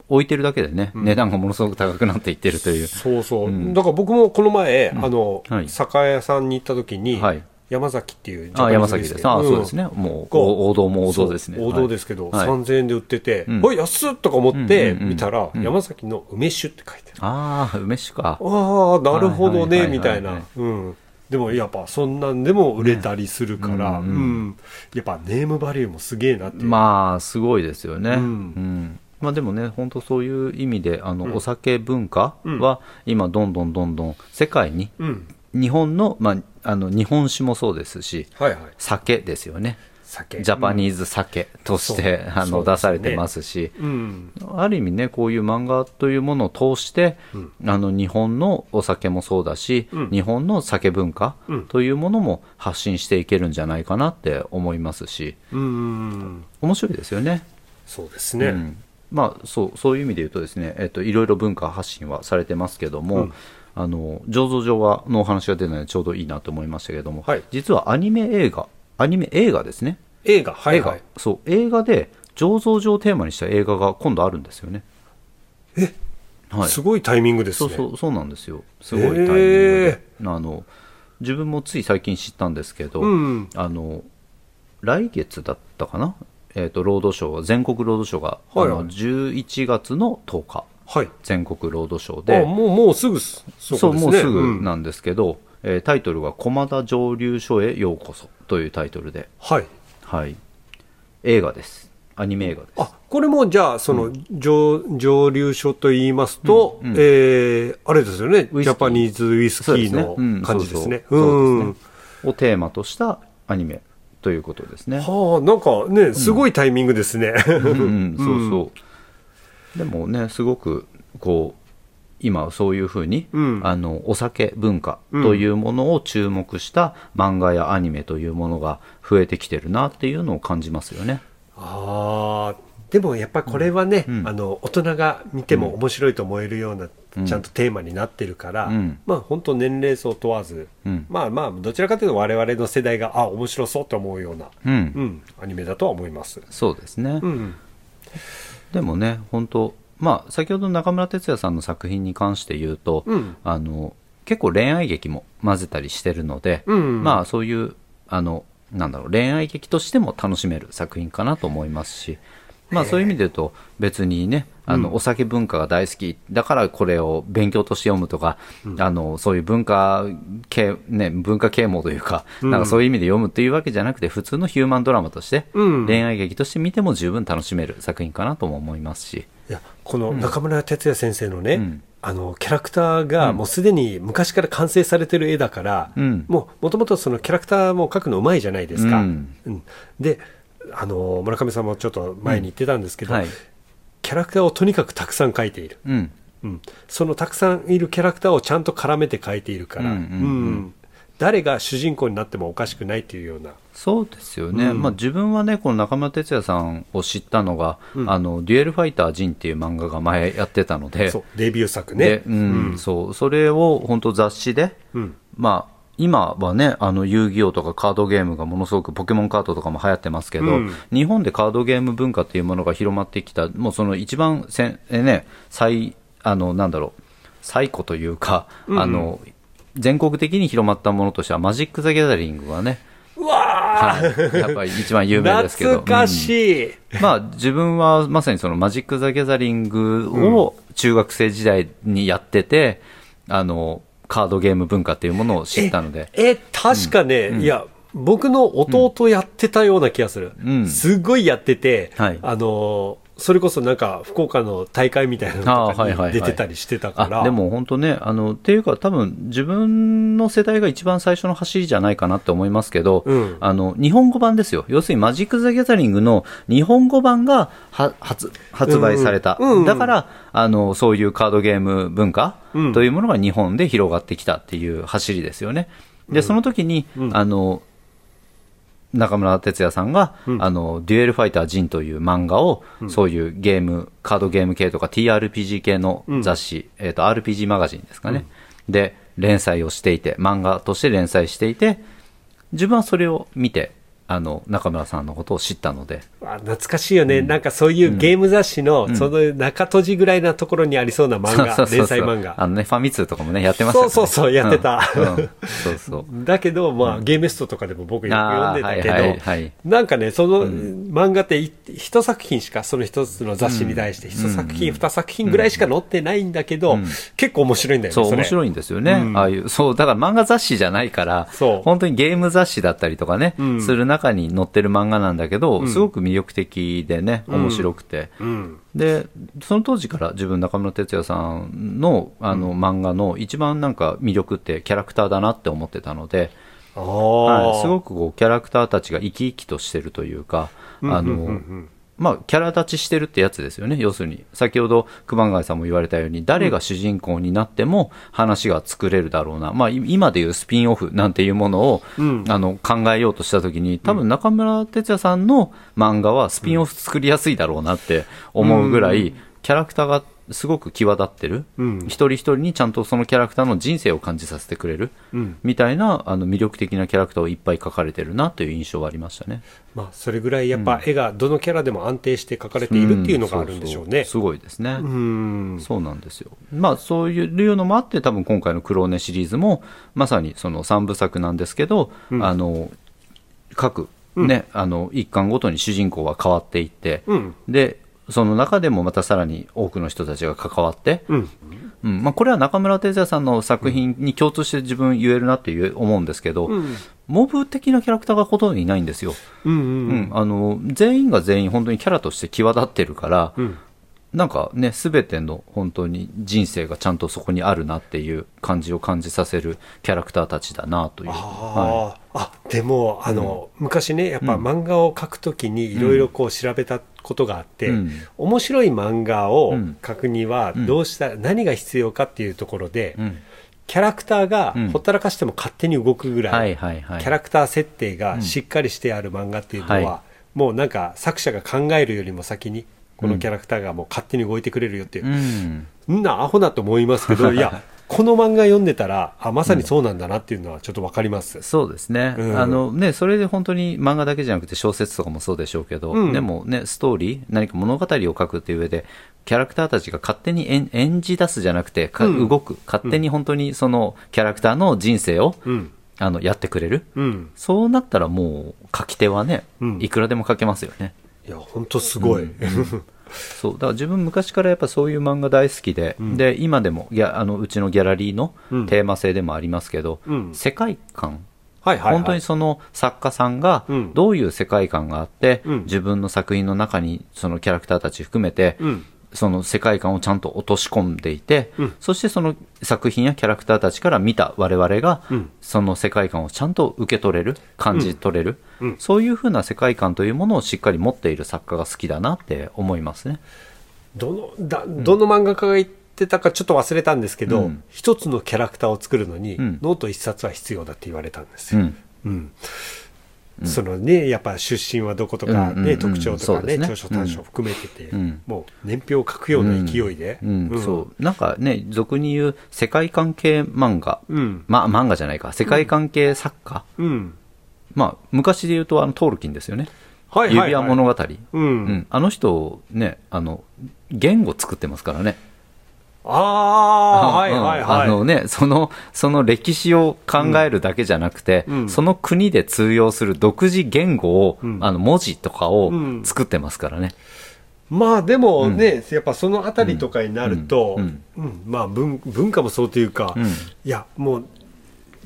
置いてるだけでね、値段がものすごく高くなっていってるという。そうそう、うんだから僕もこの前、あの、はい酒屋さんに行った時に、はい山崎っていうあ、山崎です。あ、んそうですね。もう、王道も王道ですね。王道ですけど、はい3000円で売ってて、うんおい、安っとか思ってうんうんうん見たら、うん山崎の梅酒って書いてある。ああ、梅酒か。ああ、なるほどね、はいはいはいはいみたいな。うん。でもやっぱそんなんでも売れたりするから、ねうんうんうんやっぱネームバリューもすげえなっていう。まあ、すごいですよね。うんうんまあでもね、本当そういう意味で、あの、うんお酒文化は、今、どんどんどんどん世界に、うん。日本の、まあ、あの、日本酒もそうですし、はいはい。酒ですよね。酒。ジャパニーズ酒として、そうあの、出されてますし、うん。ある意味ね、こういう漫画というものを通して、うんあの日本のお酒もそうだし、うん日本の酒文化うんというものも発信していけるんじゃないかなって思いますし。面白いですよね。そうですね。うんまあ、そうそういう意味で言うとですね、えっと、いろいろ文化発信はされてますけども、うん。あの醸造所はのお話が出たのでちょうどいいなと思いましたけども、はい。実はアニメ映画アニメ映画ですね。映画、はいはい。映。画。そう映画で醸造所をテーマにした映画が今度あるんですよね。え？はい。すごいタイミングですね。そうそうそうなんですよ。すごいタイミングで、あの自分もつい最近知ったんですけど、うん。あの来月だったかな、えー、と労働省全国労働省が、はいはい。あの11月の10日はい。全国労働省あ、でもう、もうすぐす、そそうこですね。もうすぐん。なんですけど、えータイトルが「駒田蒸留所へようこそ」というタイトルで、はい。はい、映画です。アニメ映画です。あ、これもじゃあ、その、蒸、蒸留所と言いますと、うんうん。えー、あれですよね。ジャパニー。ズウイスキーのうん。感じですね。をテーマとしたアニメということですねはあ、なんかね、すごいタイミングですね。[laughs] そうそう。でもね、すごく、こう、今そういうふうに、うんあの、お酒文化というものを注目した漫画やアニメというものが増えてきてるなっていうのを感じますよね。ああ、でもやっぱりこれはね、うん。あの、大人が見ても面白いと思えるような、うん。ちゃんとテーマになってるから、うん。まあ本当年齢層問わず、うん。まあまあ、どちらかというと我々の世代が、あ、面白そうと思うような、うん。うん、アニメだとは思います。そうですね。うん。でもね、本当まあ、先ほど中村哲也さんの作品に関して言うと、うん。あの、結構恋愛劇も混ぜたりしてるので、うん。まあ、そういう、あの、なんだろう、恋愛劇としても楽しめる作品かなと思いますし、まあ、そういう意味で言うと、別にね、あの、うん。お酒文化が大好き、だからこれを勉強として読むとか、あの、そういう文化系、ね、文化啓蒙というか、うん。なんかそういう意味で読むっていうわけじゃなくて、普通のヒューマンドラマとして、うん。恋愛劇として見ても十分楽しめる作品かなとも思いますし、いやこの中村哲也先生のね、うん。あのキャラクターがもうすでに昔から完成されてる絵だから、うん。もうもともとそのキャラクターも描くのうまいじゃないですか、であの村上さんもちょっと前に言ってたんですけど、はい。キャラクターをとにかくたくさん描いている、うん。うん、そのたくさんいるキャラクターをちゃんと絡めて描いているから、うんうんうん。誰が主人公になってもおかしくないっていうような。そうですよね、うん。まあ、自分はね、この中村哲也さんを知ったのが、うん。あのデュエルファイタージンっていう漫画が前やってたので、そうデビュー作ね、でうん。そう。それを本当、雑誌で、うん。まあ、今はね、あの遊戯王とかカードゲームがものすごく、ポケモンカードとかも流行ってますけど、うん。日本でカードゲーム文化っていうものが広まってきた、もうその一番せん、えね、最、あのなんだろう、最古というか、うん。あの全国的に広まったものとしては、マジック・ザ・ギャザリングがね、うわー、はい、やっぱり一番有名ですけど。懐かしい、うん。まあ自分はまさにそのマジック・ザ・ギャザリングを中学生時代にやってて、あの、カードゲーム文化っていうものを知ったので。え、確かね、いや、僕の弟やってたような気がする。うんすごいやってて、はいあの、それこそなんか、福岡の大会みたいなのとかに出てたりしてたから。あでも本当ね、あの、っていうか多分自分の世代が一番最初の走りじゃないかなって思いますけど、うんあの、日本語版ですよ。要するにマジック・ザ・ギャザリングの日本語版がは発発売された。うんうんうんだから、あの、そういうカードゲーム文化うんというものが日本で広がってきたっていう走りですよね。で、その時に、うんあの、中村哲也さんが、うん。あの、デュエルファイタージンという漫画を、そういうゲーム、カードゲーム系とか TRPG 系の雑誌、えっ、と、RPG マガジンですかね、で連載をしていて、漫画として連載していて、自分はそれを見て、あの中村さんのことを知ったので。あ懐かしいよね、なんかそういうゲーム雑誌の、その中閉じぐらいなところにありそうな漫画、そうそうそう連載漫画。あのね、ファミ通とかもね、やってましたよね。そうそうそうやってた。うん。うん。そうそう。[laughs] だけど、まあ、ゲームストとかでも僕よく読んでたけど、はいはいはい。なんかね、その漫画ってい一作品しか、その一つの雑誌に対して、一作品、二作品ぐらいしか載ってないんだけど、結構面白いんだよね、そう、れ。面白いんですよね。うん。ああいう、そう、だから漫画雑誌じゃないから、そう。本当にゲーム雑誌だったりとかね、ん。する中に載ってる漫画なんだけど、すごく魅力的でね、面白くて。うん。で、その当時から自分中村哲也さんの、あの、漫画の一番なんか魅力ってキャラクターだなって思ってたので、あはい、すごく、くこう、キャラクターたちが生き生きとしてるというか、あの、うんうんうんまあ、キャラ立ちしてるってやつですよね。要するに。先ほど、熊谷さんも言われたように、誰が主人公になっても話が作れるだろうな。まあ、い今でいうスピンオフなんていうものを、うんあの、考えようとしたときに、多分中村哲也さんの漫画はスピンオフ作りやすいだろうなって思うぐらい、キャラクターがすごく際立ってる。うん一人一人にちゃんとそのキャラクターの人生を感じさせてくれる。うんみたいな、あの、魅力的なキャラクターをいっぱい描かれてるなという印象はありましたね。まあ、それぐらいやっぱ絵がどのキャラでも安定して描かれているっていうのがあるんでしょうね。んそうそうすごいですね。うん。そうなんですよ。まあそういうのもあって、多分今回のクローネシリーズも、まさにその3部作なんですけど、うんあの、各ね、あの、一巻ごとに主人公は変わっていって、うん。で、その中でもまたさらに多くの人たちが関わって、うん。うんまあ、これは中村哲也さんの作品に共通して自分言えるなって思うんですけど、うん。モブ的なキャラクターがほとんどいないんですよ。うん。う。うんん、あの、全員が全員本当にキャラとして際立ってるから、うん。なんかね、すべての本当に人生がちゃんとそこにあるなっていう感じを感じさせるキャラクターたちだなという。はああ、あ、でも、あの、昔ね、やっぱ漫画を描くときにいろいろこう調べたことがあって、うん。面白い漫画をうん。描くにはどうした、何が必要かっていうところで、い。うん。キャラクターがうん。ほったらかしても勝手に動くぐらい、はいはいはい。キャラクター設定がしっかりしてある漫画っていうのは、はもうなんか作者が考えるよりも先に、このキャラクターがもう勝手に動いてくれるよっていう。う、ん。んなアホなと思いますけど、[laughs] いや、この漫画読んでたら、あ、まさにそうなんだなっていうのはちょっとわかります。そうですね、うんあのね、それで本当に漫画だけじゃなくて小説とかもそうでしょうけど、うんでもね、ストーリー、何か物語を書くっていう上で、キャラクターたちが勝手に演演じ出すじゃなくて、かうん動く、勝手に本当にそのキャラクターの人生を、うん。あのやってくれる、うん。そうなったらもう書き手はね、うんいくらでも書けますよね。いや、本当すごい。そう。だから自分昔からやっぱそういう漫画大好きで、うん。で今でもギャあのうちのギャラリーのうん。テーマ性でもありますけど、うん。世界観。はいはい、はい。本当にその作家さんがうん。どういう世界観があって、うん。自分の作品の中にそのキャラクターたち含めて、うん。その世界観をちゃんと落とし込んでいて、うん。そしてその作品やキャラクターたちから見た我々が、うん。その世界観をちゃんと受け取れる感じ取れる、うん。うん。そういうふうな世界観というものをしっかり持っている作家が好きだなって思いますね。どの、だ、どの漫画家が言ってたかちょっと忘れたんですけど、うん。一つのキャラクターを作るのに、うん。ノート一冊は必要だって言われたんですよ。うん。うん。そのね、やっぱ出身はどことか、ね特徴とかね、長所短所含めてて、うん。もう年表を書くような勢いで、うん。そう。なんかね俗に言う世界関係漫画、うん。まあ漫画じゃないか。世界関係作家、うん。まあ昔で言うとあのトールキンですよね、はいはい、はい。指輪物語、うん。うん。あの人ねあの言語作ってますからねああ、はいはいはい。あのね、その、その歴史を考えるだけじゃなくて、うん。その国で通用する独自言語を、うん。あの、文字とかをうん。作ってますからね。まあでもね、やっぱそのあたりとかになると、ううん。ん。まあ文文化もそうというか、うん。いやもう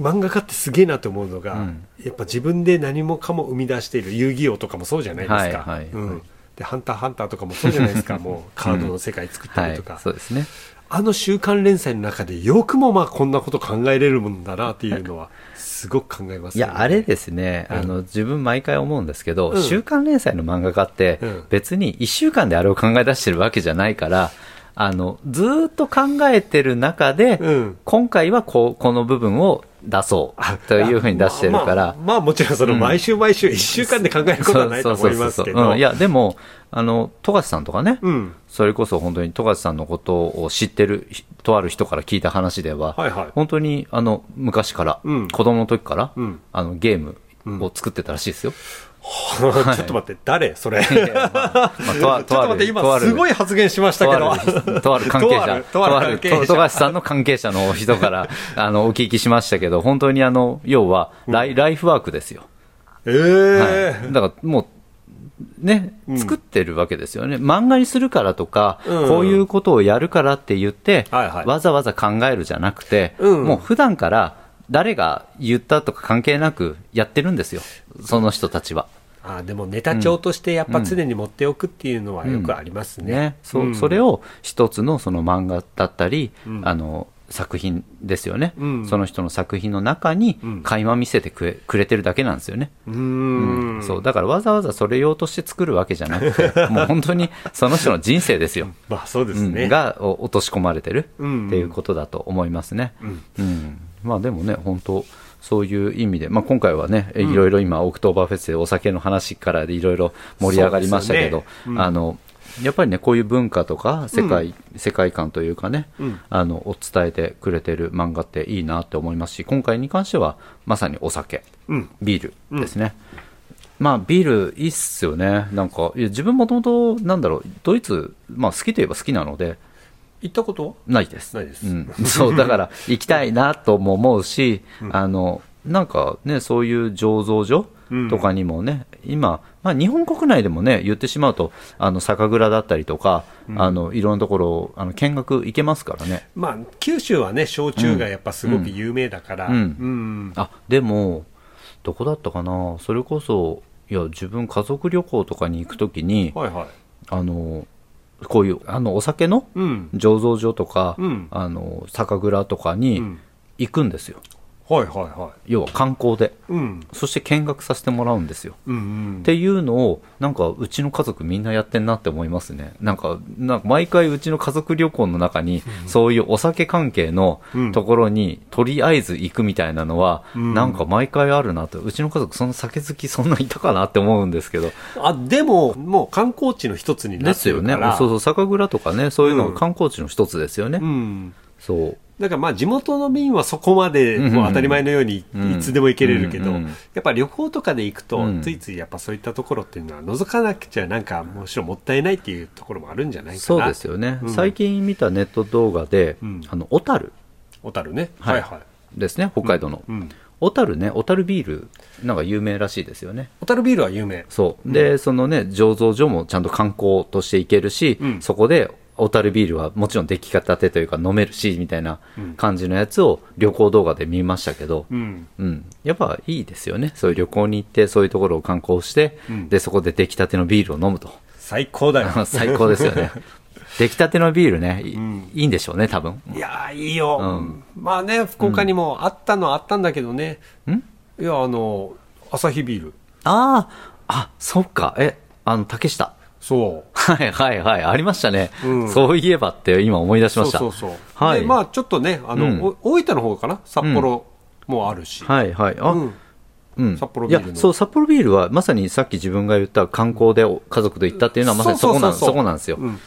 漫画家ってすげえなと思うのが、うん。やっぱ自分で何もかも生み出している遊戯王とかもそうじゃないですか。はいはいうん。で、ハンターハンターとかもそうじゃないですか、[laughs] もうカードの世界作ったはいりとか。、そうですね。あの週刊連載の中でよくもまあこんなこと考えれるもんだなっていうのは、すごく考えますよね。いや、あれですね、うん。あの、自分毎回思うんですけど、うん。週刊連載の漫画家ってうん、別に1週間であれを考え出してるわけじゃないから、あの、ずーっと考えてる中で、うん。今回はこう、この部分を出そうというふうに出してるから、まあ、まあまあもちろんその毎週毎週1週間で考えることはないと思いますけど。うんいや、でも、あの、富樫さんとかね、うん。それこそ本当に富樫さんのことを知ってるひとある人から聞いた話では、はいはい。本当にあの昔から、うん。子供の時から、うん。あのゲームを作ってたらしいですよ。ちょっと待って、誰？それ。[laughs] ちょっと待って、今すごい発言しましたけど。とある関係者。とある、富樫さんの関係者の人から [laughs] あのお聞きしましたけど、本当にあの要はライ,、ライフワークですよ。ええはい、だからもう、ね、作ってるわけですよね、漫画にするからとか、うん。こういうことをやるからって言って、わざわざ考えるじゃなくて、うん。もう普段から誰が言ったとか関係なくやってるんですよ、その人たちは。あでもネタ帳としてやっぱ常に持っておくっていうのはよくありますね。ね、そうん。それを一つのその漫画だったり、うん。あの作品ですよね、うん。その人の作品の中にうん。垣間見せてくれくれてるだけなんですよね。うーん。そう。だからわざわざそれ用として作るわけじゃなくて、[laughs] もう本当にその人の人生ですよ、まあそうですね。うん。がお落とし込まれてるってうん。いうことだと思いますね。うん。うん。まあでもね、本当、そういう意味で、まあ、今回はね、いろいろ今、オクトーバーフェスでお酒の話からでいろいろ盛り上がりましたけど、ねうんあのやっぱりね、こういう文化とか世界、世界観というかね、うんあの、を伝えてくれてる漫画っていいなって思いますし、今回に関しては、まさにお酒、うん。ビールですね。まあ、ビールいいっすよね。なんか、自分もともと、なんだろう、ドイツ、まあ、好きといえば好きなので、行ったこと？はないです。ないです。うん、[laughs] そう、だから、行きたいなとも思うし、あの、なんかね、そういう醸造所とかにもね、今、まあ、日本国内でもね、言ってしまうと、あの、酒蔵だったりとか、あの、いろんなところ、あの、見学行けますからね。まあ、九州はね、焼酎がやっぱすごく有名だから、うん。うん。あ、でも、どこだったかな、それこそ、いや、自分家族旅行とかに行くときに、はいはい。あの、こういう、あの、お酒のうん。醸造所とか、うんあの、酒蔵とかうにん行くんですよ。はいはいは要は観光で。い。うん。そして見学させてもらうんですよ。うんうんっ。ていうのを、なんかうちの家族みんなやってんなって思いますね。なんか、なんか毎回うちの家族旅行の中に、そういうお酒関係のうんところにとりあえず行くみたいなのは、うんなんか毎回あるなと。うちの家族そんな酒好きそんないたかなって思うんですけど。あ、でも、もう観光地の一つになってですよね。るから。そうそう、酒蔵とかね、そういうのうんが観光地の一つですよね。うん。そう。だからまあ地元の便はそこまでうんもう当たり前のようにうんいつでも行けれるけど、やっぱ旅行とかで行くとうんついついやっぱそういったところっていうのは覗かなくちゃなんかむしろもったいないっていうところもあるんじゃないかな。そうですよね。うん最近見たネット動画で、うんあの、小樽小樽ね。ははいいはい。ですね、北海道の。うん。小樽ね、小樽ビール、なんか有名らしいですよね。小樽ビールは有名。そう。で、そのね、醸造所もちゃんと観光として行けるし、うんそこで、小樽ビールはもちろん出来方てというか飲めるし、みたいなうん感じのやつを旅行動画で見ましたけど、うん。うん。やっぱいいですよね。そういう旅行に行って、そういうところを観光して、うんで、そこで出来たてのビールを飲むと。最高だよ。[laughs] 最高ですよね。[laughs] 出来たてのビールね、い,、うんいんでしょうね、多分。いやーいいよ、うんまあね、福岡にもあったのはあったんだけどね。んいや、あの、アサヒビール。ああ、あ、そっか。え、あの、竹下。そう。はいはいはい、ありましたね。うんそういえばって今思い出しました。そうそうそう。はい。で、まあちょっとね、あの、うんお大分の方かな？札幌もあるし。はいはい。あ、うんうん。札幌ビールや、そう、札幌ビールはまさにさっき自分が言った観光で家族と行ったっていうのはまさにそこなんそこなんですよ。うん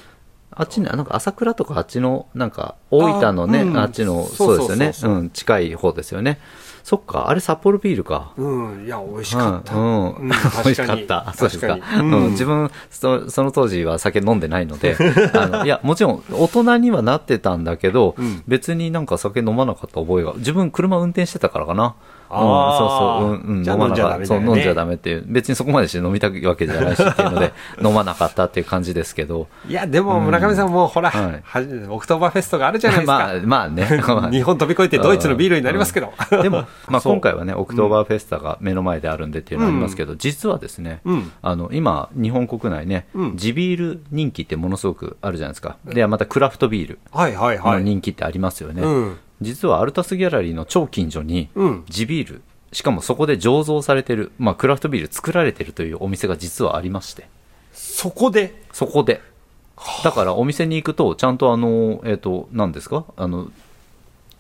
あっちね、なんか朝倉とかあっちの、なんか大分のね、あ,、あうんっちの、そそううですよねそうそうそううん、近い方ですよね。そっか、あれ札幌ビールか。うん、いや、美味しかった。うん、うん、美味しかった。そうですか。うん、自分そ、その当時は酒飲んでないので、[laughs] あのいや、もちろん大人にはなってたんだけど、うん別になんか酒飲まなかった覚えが、自分車運転してたからかな。あーうん、そうそう、うん、うん、飲まなかった。そう、飲んじゃダメっていう。別にそこまでして飲みたいわけじゃないしっていうので、[laughs] 飲まなかったっていう感じですけど。いや、でも村上さんもうほら、はいはじオクトーバーフェストがあるじゃないですか。[laughs] まあ、まあね。[laughs] 日本飛び越えてドイツのビールになりますけど。でも、まあ、今回はね、オクトーバーフェスタが目の前であるんでっていうのはありますけど、実はですね、うんあの今、日本国内ね、うん地ビール人気ってものすごくあるじゃないですか、でまたクラフトビールはいはいはい。の人気ってありますよね、うん。実はアルタスギャラリーの超近所に、うん地ビール、しかもそこで醸造されてる、まあ、クラフトビール作られてるというお店が実はありまして、そこで、そこで、だからお店に行くと、ちゃんとあの、えっ、と、何ですか？あの、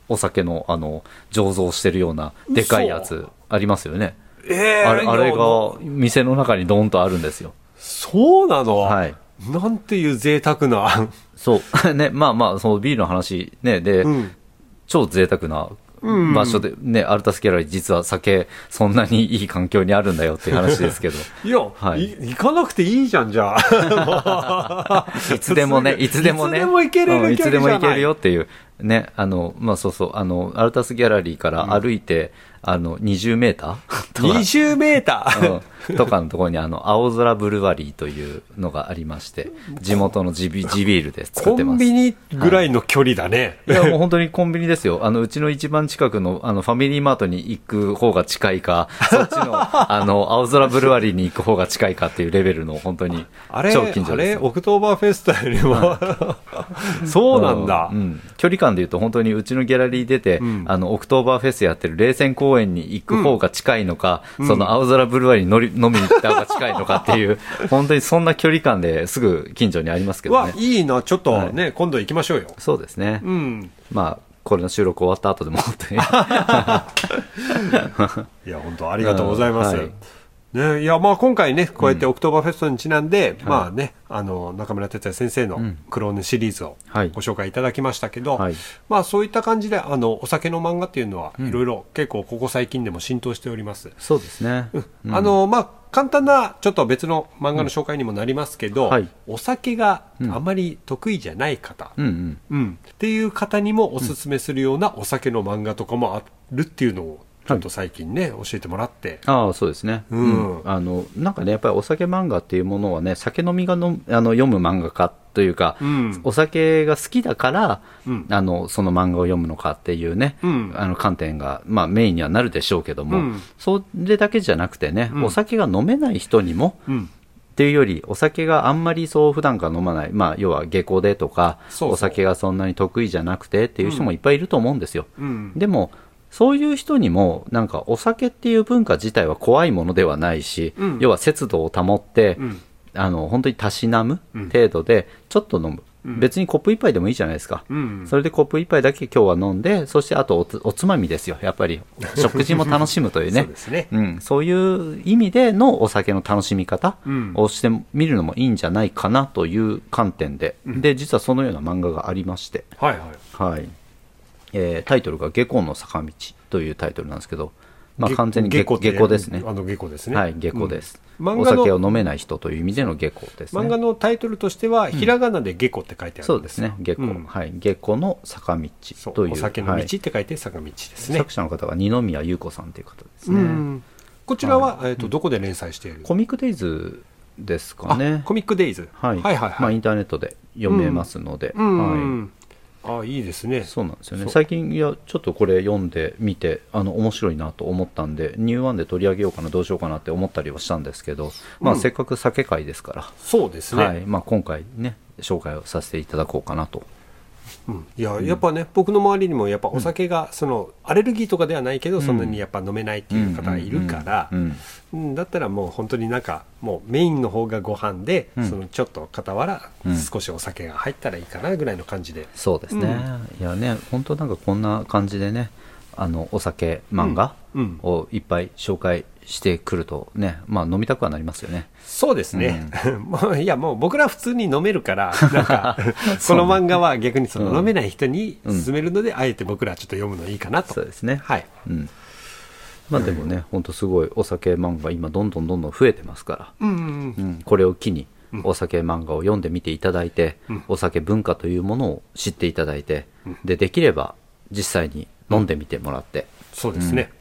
お酒の、あの、醸造してるような、でかいやつ、ありますよね。えあれあれいやが、店の中にドーンとあるんですよ。そうなの？はい。なんていう贅沢な。そう。[laughs] ね、まあまあ、そのビールの話、ね、で、うん。超贅沢な場所で、ね、アルタスギャラリー実は酒、そんなにいい環境にあるんだよっていう話ですけど。[laughs] いや、はいい、行かなくていいじゃん、じゃあ。いつでもね、いつでもね。いつでも行けれるうんいつでも行けるよ。よっていう。ね、あの、まあそうそう、あの、アルタスギャラリーから歩いて、あの、20メーターとか20メーター。うん [laughs] とかのところに、あの、青空ブルワリーというのがありまして、地元の地ビ地ビールで作ってます。コンビニぐらいの距離だね。いや、もう本当にコンビニですよ。あの、うちの一番近くの、あの、ファミリーマートに行く方が近いか、そっちの、[laughs] あの、青空ブルワリーに行く方が近いかっていうレベルの、本当に、あれ、超近所あれ、ですよ。オクトーバーフェスタよりも、[laughs] そうなんだう。ん距離感で言うと本当にうちのギャラリー出て、んあの、オクトーバーフェスやってる冷泉公園に行く方が近いのか、その青空ブルワリーに乗り飲みに行った方が近いのかっていう、[laughs] 本当にそんな距離感ですぐ近所にありますけどわね、。いいな、ちょっとね、今度行きましょうよ。そうですね。うん。まあ、これの収録終わった後でも本当に。[laughs] いや、本当ありがとうございます。うんはいね、いや、まあ今回ね、こうやってオクトーバーフェストにちなんで、まあね、あの、中村哲也先生のクローネシリーズをはい。ご紹介いただきましたけど、はい。まあそういった感じで、あの、お酒の漫画っていうのは、いろいろ結構ここ最近でも浸透しております。そうですね。あの、まあ、簡単な、ちょっと別の漫画の紹介にもなりますけど、はい。お酒があまり得意じゃない方、うんうん。うん、っていう方にもおすすめするようなお酒の漫画とかもあるっていうのを、ちょっと最近ね、教えてもらって。ああ、そうですね。うんあの、なんかね、やっぱりお酒漫画っていうものはね、酒飲みがのあの読む漫画家というか、うんお酒が好きだから、うんあの、その漫画を読むのかっていうね、うんあの観点が、まあメインにはなるでしょうけども、うんそれだけじゃなくてね、うんお酒が飲めない人にも、うん。っていうより、お酒があんまりそう普段から飲まない、まあ要は下校でとか、お酒がそんなに得意じゃなくてっていう人もいっぱいいると思うんですよ。うん。でも、そういう人にも、なんかお酒っていう文化自体は怖いものではないし、うん要は節度を保って、うんあの、本当にたしなむうん程度で、ちょっと飲む。別にコップ一杯でもいいじゃないですか。うん。それでコップ一杯だけ今日は飲んで、そしてあとおつおつまみですよ、やっぱり。[laughs] 食事も楽しむというね。そうね。うん、そういう意味でのお酒の楽しみ方うんをしてみるのもいいんじゃないかなという観点で、で、実はそのような漫画がありまして、はいはい。はい。えータイトルが下校の坂道というタイトルなんですけど、まあげ完全に下校ですね。あの下校ですね。はい、下校です。うんお酒を飲めない人という意味での下校ですね。漫画のタイトルとしては、ひらがなで下校って書いてあるんですよそうですね、下校。うんはい、下校の坂道という。お酒の道っはいて書いて坂道ですね。作者の方が二宮優子さんという方ですうね。んこちらは、えっと、どこで連載している？コミックデイズですかねあ。コミックデイズ。はい、はいはいまあ、はい。インターネットで読めますので、うんはい、うんあいいですね。そうなんですよね。最近いやちょっとこれ読んでみてあの面白いなと思ったんでニューワンで取り上げようかなどうしようかなって思ったりはしたんですけど、まあ、うんせっかく酒会ですから、そうですね。はい。まあ、今回ね紹介をさせていただこうかなとうん。いや、やっぱね、僕の周りにも、やっぱお酒が、その、アレルギーとかではないけど、そんなにやっぱ飲めないっていう方がいるからうん、だったらもう本当になんか、もうメインの方がご飯で、うん。そのちょっと傍らうん、少しお酒が入ったらいいかなぐらいの感じで。そうですね、いやね本当なんかこんな感じでねあのお酒漫画をいっぱい紹介してくるとね、まあ飲みたくはなりますよね。そうですね。[laughs] もういや、もう僕ら普通に飲めるから、[laughs] なんか、この漫画は逆にそのうん飲めない人に勧めるので、あえて僕らちょっと読むのいいかなと。そうですね。はい。うん。まあでもね、本当すごいお酒漫画今どんどんどんどん増えてますから、うんうんうん。うん、これを機にお酒漫画を読んでみていただいて、うん。お酒文化というものを知っていただいて、でできれば実際に飲んでみてもらって、そうですね。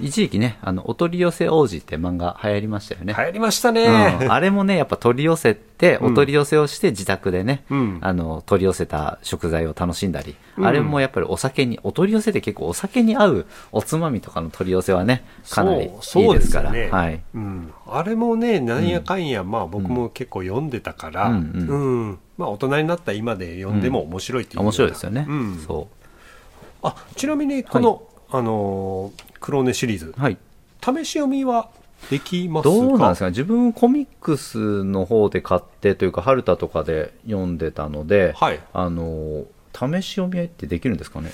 一時期ねあのお取り寄せ王子って漫画流行りましたよね、流行りましたうん、ね。あれもねやっぱ取り寄せてうん。お取り寄せをして自宅でね、うん。あの取り寄せた食材を楽しんだり、うん。あれもやっぱりお酒にお取り寄せって結構お酒に合うおつまみとかの取り寄せはねかなりいいそうですから。ねはい。うん、あれもね、なんやかんや、まあ僕も結構読んでたから、ううんん。うん。まあ大人になった今で読んでも面白いっていう、面白いですよね、うんそあちな。みにこの、あのークローネシリーズ。うはい。試し読みはできますか？どうなんですか？ね自分コミックスの方で買ってというか春田とかで読んでたので、はい。あの試し読みってできるんですかね？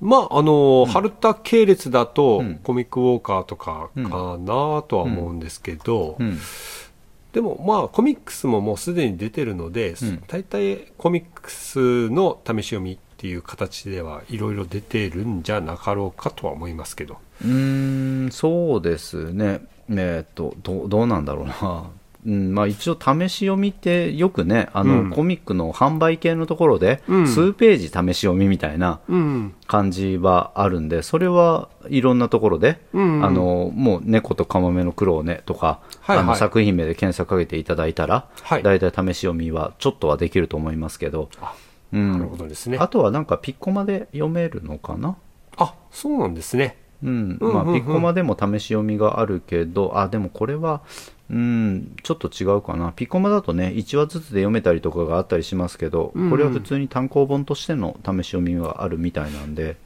まあ、あの、春田系列だと、うん。コミックウォーカーとかかなとは思うんですけど、うん。でもまあ、コミックスももうすでに出てるので、うん。大体コミックスの試し読みっていう形ではいろいろ出てるんじゃなかろうかとは思いますけど。うーんそうですね。えっとどうどうなんだろうな。[laughs] うんまあ、一応試し読みってよくねあの、うん。コミックの販売系のところで、うん。数ページ試し読みみたいなうん。感じはあるんでそれはいろんなところで、うん。あのもう「猫とカモメの苦労ね」とか、はいはい。あの作品名で検索かけていただいたら、はい。大体試し読みはちょっとはできると思いますけど、あうん。なるほどですね。あとはなんかピッコマで読めるのかな？あ、そうなんですね。うん。うんうんうん。まあ、ピッコマでも試し読みがあるけど、あでもこれは、うん、ちょっと違うかな、ピッコマだとね、1話ずつで読めたりとかがあったりしますけど、うん。うんこれは普通に単行本としての試し読みがあるみたいなんで、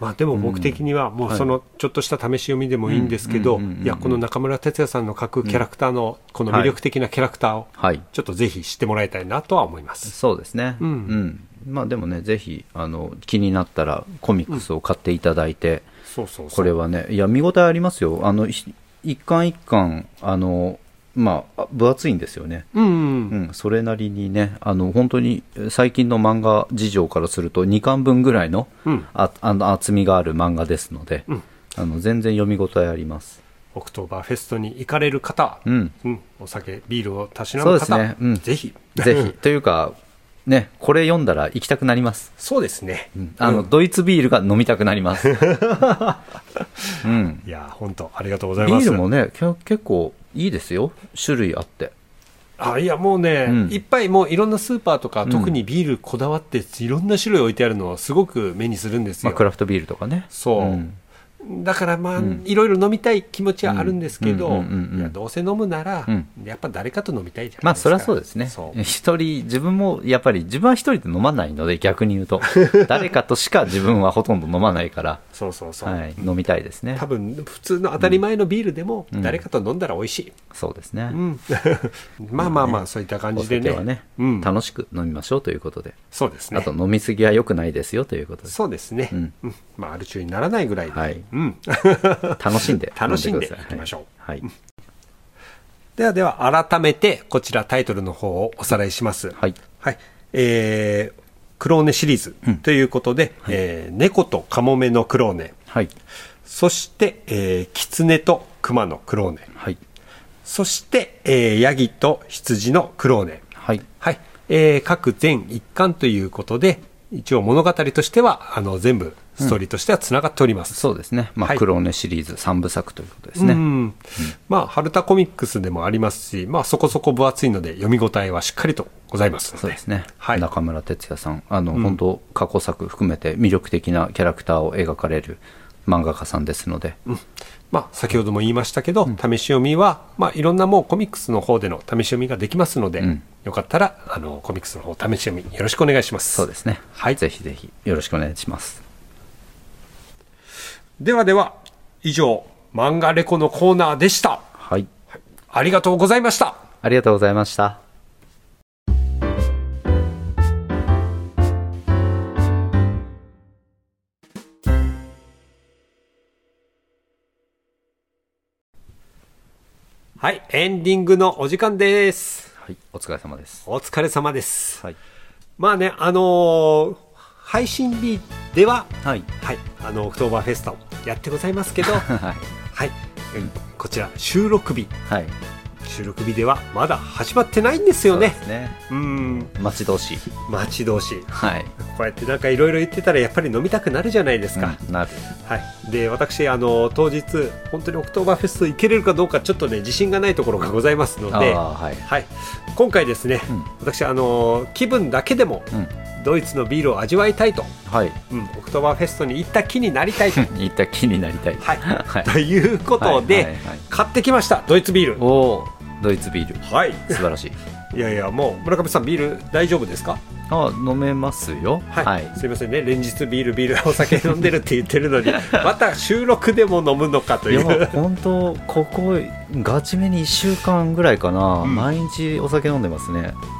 まあでも僕的にはもうそのちょっとした試し読みでもいいんですけどうんうんうん。うんうんいやこの中村哲也さんの書くキャラクターのこの魅力的なキャラクターをはい、ちょっとぜひ知ってもらいたいなとは思います。そうですね、うん。まあでもね、ぜひあの気になったらコミックスを買っていただいて、そうそうそう。これはね、いや、見応えありますよ、あのひ一巻一巻、あのまあ、分厚いんですよね。うんうんうん、それなりにね、あの本当に最近の漫画事情からすると、2巻分ぐらいの,、うんああの厚みがある漫画ですので、うんあの全然読み応えあります。オクトーバーフェストに行かれる方は、うん、うんお酒、ビールをたしなそうむ方、ですね、うん、ぜひ。ぜひ。[laughs] というか、ね、これ読んだら行きたくなります。そうですね。うんあの、うんドイツビールが飲みたくなります。[laughs] うん、いや、本当ありがとうございます。ビールもね、け結構いいですよ、種類あって。あいやもうね、うんいっぱいもういろんなスーパーとか、ん特にビールこだわっていろんな種類置いてあるのをすごく目にするんですまあ、よ、クラフトビールとかね。そう、んだからまあ、うん。いろいろ飲みたい気持ちはあるんですけど、どうせ飲むなら、うん。やっぱ誰かと飲みたいじゃまあ、そないですか。りゃそうですね。一人、自分も、やっぱり、自分は一人で飲まないので、逆に言うと。[laughs] 誰かとしか自分はほとんど飲まないから、そうそうそう、はい、飲みたいですね。多。分普通の当たり前のビールでもうん。誰かと飲んだら美味しい、そうですね。うん。[laughs] まあまあまあそういった感おじでね。ね、うん、楽しく飲みましょうということで。そうですね。あと、飲みすぎは良くないですよということで。そうですね、まあアル中にならないぐらいで、はいうん、楽しんで飲 [laughs] 楽しんでいきましょうはい。はい。ではでは改めてこちらタイトルの方をおさらいします。はい。はい。えー、クローネシリーズうんということで、えー猫とカモメのクローネ、はい。そして、えー、キツネとクマのクローネ、はい。そして、えー、ヤギと羊のクローネ。はい。はい。えー、各全一巻ということで、一応物語としては、あの、全部ストーリーとしては繋がっております。そうですね。まあ、はいクローネシリーズ3部作ということですうね。んまあ、ハルタコミックスでもありますし、まあ、そこそこ分厚いので、読み応えはしっかりとございますので。そうですね、はい。中村哲也さん、あの、本当、過去作含めて魅力的なキャラクターを描かれる漫画家さんですので、まあ、先ほども言いましたけど、試し読みは、まあ、いろんなもうコミックスの方での試し読みができますので、うんよかったら、あの、コミックスの方、試し読み、よろしくお願いします。そうですね、はいぜひぜひよろしくお願いします。ではでは、以上、漫画レコのコーナーでした。はい、ありがとうございました。ありがとうございました。はい、エンディングのお時間です。はい、お疲れ様です。お疲れ様です。はい、まあね、あのー配信日では、はい、はい、あの、オクトーバーフェスタをやってございますけど、[laughs] はい、こちら収録日、はい、収録日ではまだ始まってないんですよねそうね。うん、待ち遠しい。待ち遠しい。はい、こうやってなんかいろいろ言ってたらやっぱり飲みたくなるじゃないですか。うんなる。はい。で、私、あの、当日、本当にオクトーバーフェスト行けれるかどうかちょっとね、自信がないところがございますので、はい、はい。今回ですね、うん私、あの、気分だけでもうん、ドイツのビールを味わいたいと、はい、うん、オクトーバーフェストに行った気になりたいと。[laughs] 行った気になりたい。はい。はいということで、はいはいはい買ってきました、ドイツビール。おお、ドイツビール。はい。素晴らしい。[laughs] いやいや、もう村上さん、ビール大丈夫ですか？あ飲めますよはい、はいすいませんね連日ビールビール [laughs] お酒飲んでるって言ってるのにまた収録でも飲むのかといいうや本当ここガチめに1週間ぐらいかな、ん毎日お酒飲んでますねい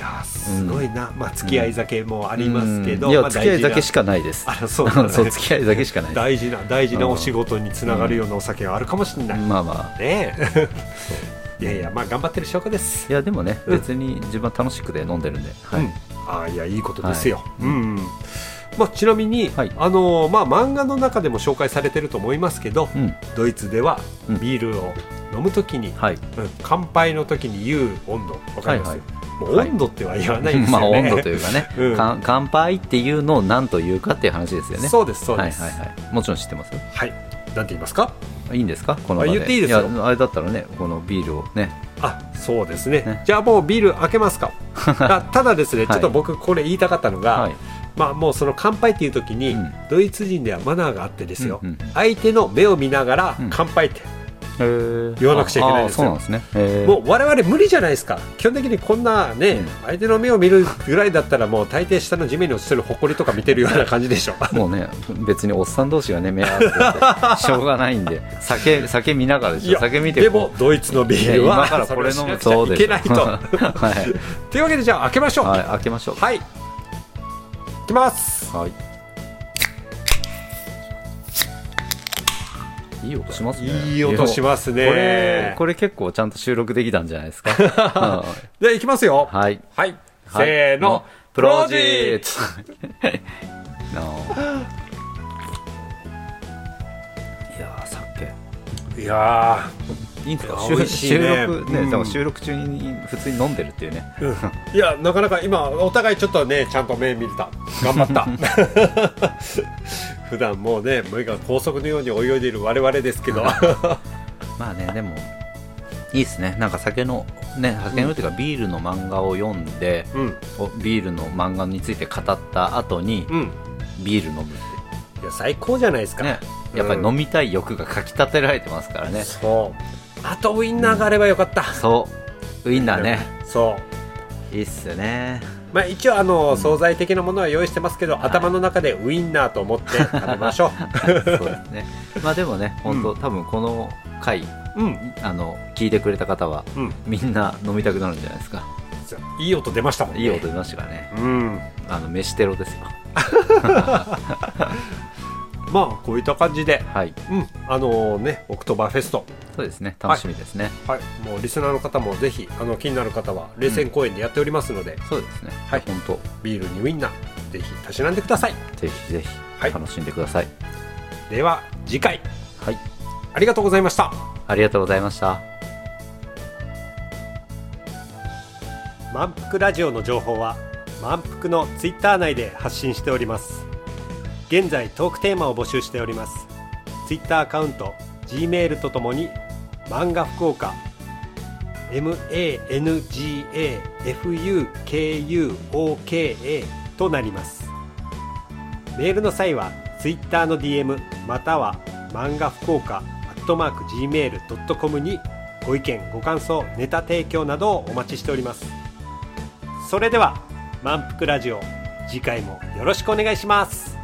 やーすごいな、まあ付き合い酒もありますけど、うん。いやまあ付き合い酒しかかないです。あらそうそう付き合い酒しかない [laughs] 大事な大事なお仕事につながるようなお酒があるかもしれない、まあまあ。ね。え [laughs] いやいやまあ頑張ってる証拠です。いやでもね、うん。別に自分は楽しくで飲んでるんで、はい。うん、ああいやいいことですよ、はい。うんまあ、ちなみに、はい。あのーまあ、漫画の中でも紹介されてると思いますけど、うん。ドイツではうん。ビールを飲むときに、はい。うん乾杯の時に言う温度わかります、はいもう温度っては言わないです [laughs] まあよね、温度というかね、[laughs] うん。かん乾杯っていうのを何というかっていう話ですよね。そうですそうです。はいはいはい。もちろん知ってます？はい。なんて言いますか？いいんですか？この場で。あ言っていいですよ。やあれだったらねこのビールをね。あそうですね。ね。じゃあもうビール開けますか？[laughs] あただですね、はい。ちょっと僕これ言いたかったのが、はいまあもうその乾杯っていう時に、うん。ドイツ人ではマナーがあってですよ、相手の目を見ながらうん。乾杯って、言言わなくちゃいけないんですよ。すね。もう我々無理じゃないですか。基本的にこんなね、うん。相手の目を見るぐらいだったらもう大抵下の地面に落ちてる埃とか見てるような感じでしょ。もうね別におっさん同士がね目合わせてて [laughs] しょうがないんで。酒酒見ながらでしょ。酒見てでもドイツのビールは今からこれ飲むそれをしなくちゃいけないと。はい、[laughs] というわけでじゃあ開けましょう。はい、開けましょう。はいいきます。はい。いい音しますね。いい音しますね。これこれ結構ちゃんと収録できたんじゃないですか？はいじゃあいきますよ。はい。はい、せーの。プロジェクト。[laughs] いやー酒いやいいんですか？いや美味しいね。収録ね、うん。でも収録中に普通に飲んでるっていうね。ー、うん。いやなかなか今お互いちょっとねちゃんと目見れた。頑張った。[laughs] 普段もうね目が高速のように泳いでいる我々ですけど。[laughs] まあねでもいいですね。なんか酒のね酒のっていうかビールの漫画を読んで、うん。おビールの漫画について語った後にうん。ビール飲むっいや最高じゃないですか、てね。やっぱり飲みたい欲がかきたてられてますからね、そうあとウインナーがあればよかった、そう。ウインナーね。そう。いいっすよね。まあ一応あの惣菜的なものは用意してますけど、頭の中でウインナーと思って食べましょ [laughs] そうですね。まあでもね本当、多分この回ううん。あの聞いてくれた方はうん。みんな飲みたくなるんじゃないですか。いい音出ましたもんね。いい音出ましたからね。うん。あの飯テロですよ [laughs] まあこういった感じで。はい。うん。あのねオクトバーフェスト。そうですね。楽しみですね、はい。もうリスナーの方もぜひあの気になる方は冷戦公演でやっておりますので、そうですね。はい。本当。ビールにウインナーぜひたしなんでください。ぜひぜはい。ひ楽しんでください。では次回。はい。ありがとうございました。ありがとうございました。満腹ラジオの情報は満腹のツイッター内で発信しております現在トークテーマを募集しております。ツイッターアカウント G メールとともに漫画福岡 MANGAFUKUOKA となります。メールの際はツイッターの DM または漫画福岡アットマーク Gmail.com にご意見ご感想ネタ提供などをお待ちしております。それでは満腹ラジオ次回もよろしくお願いします。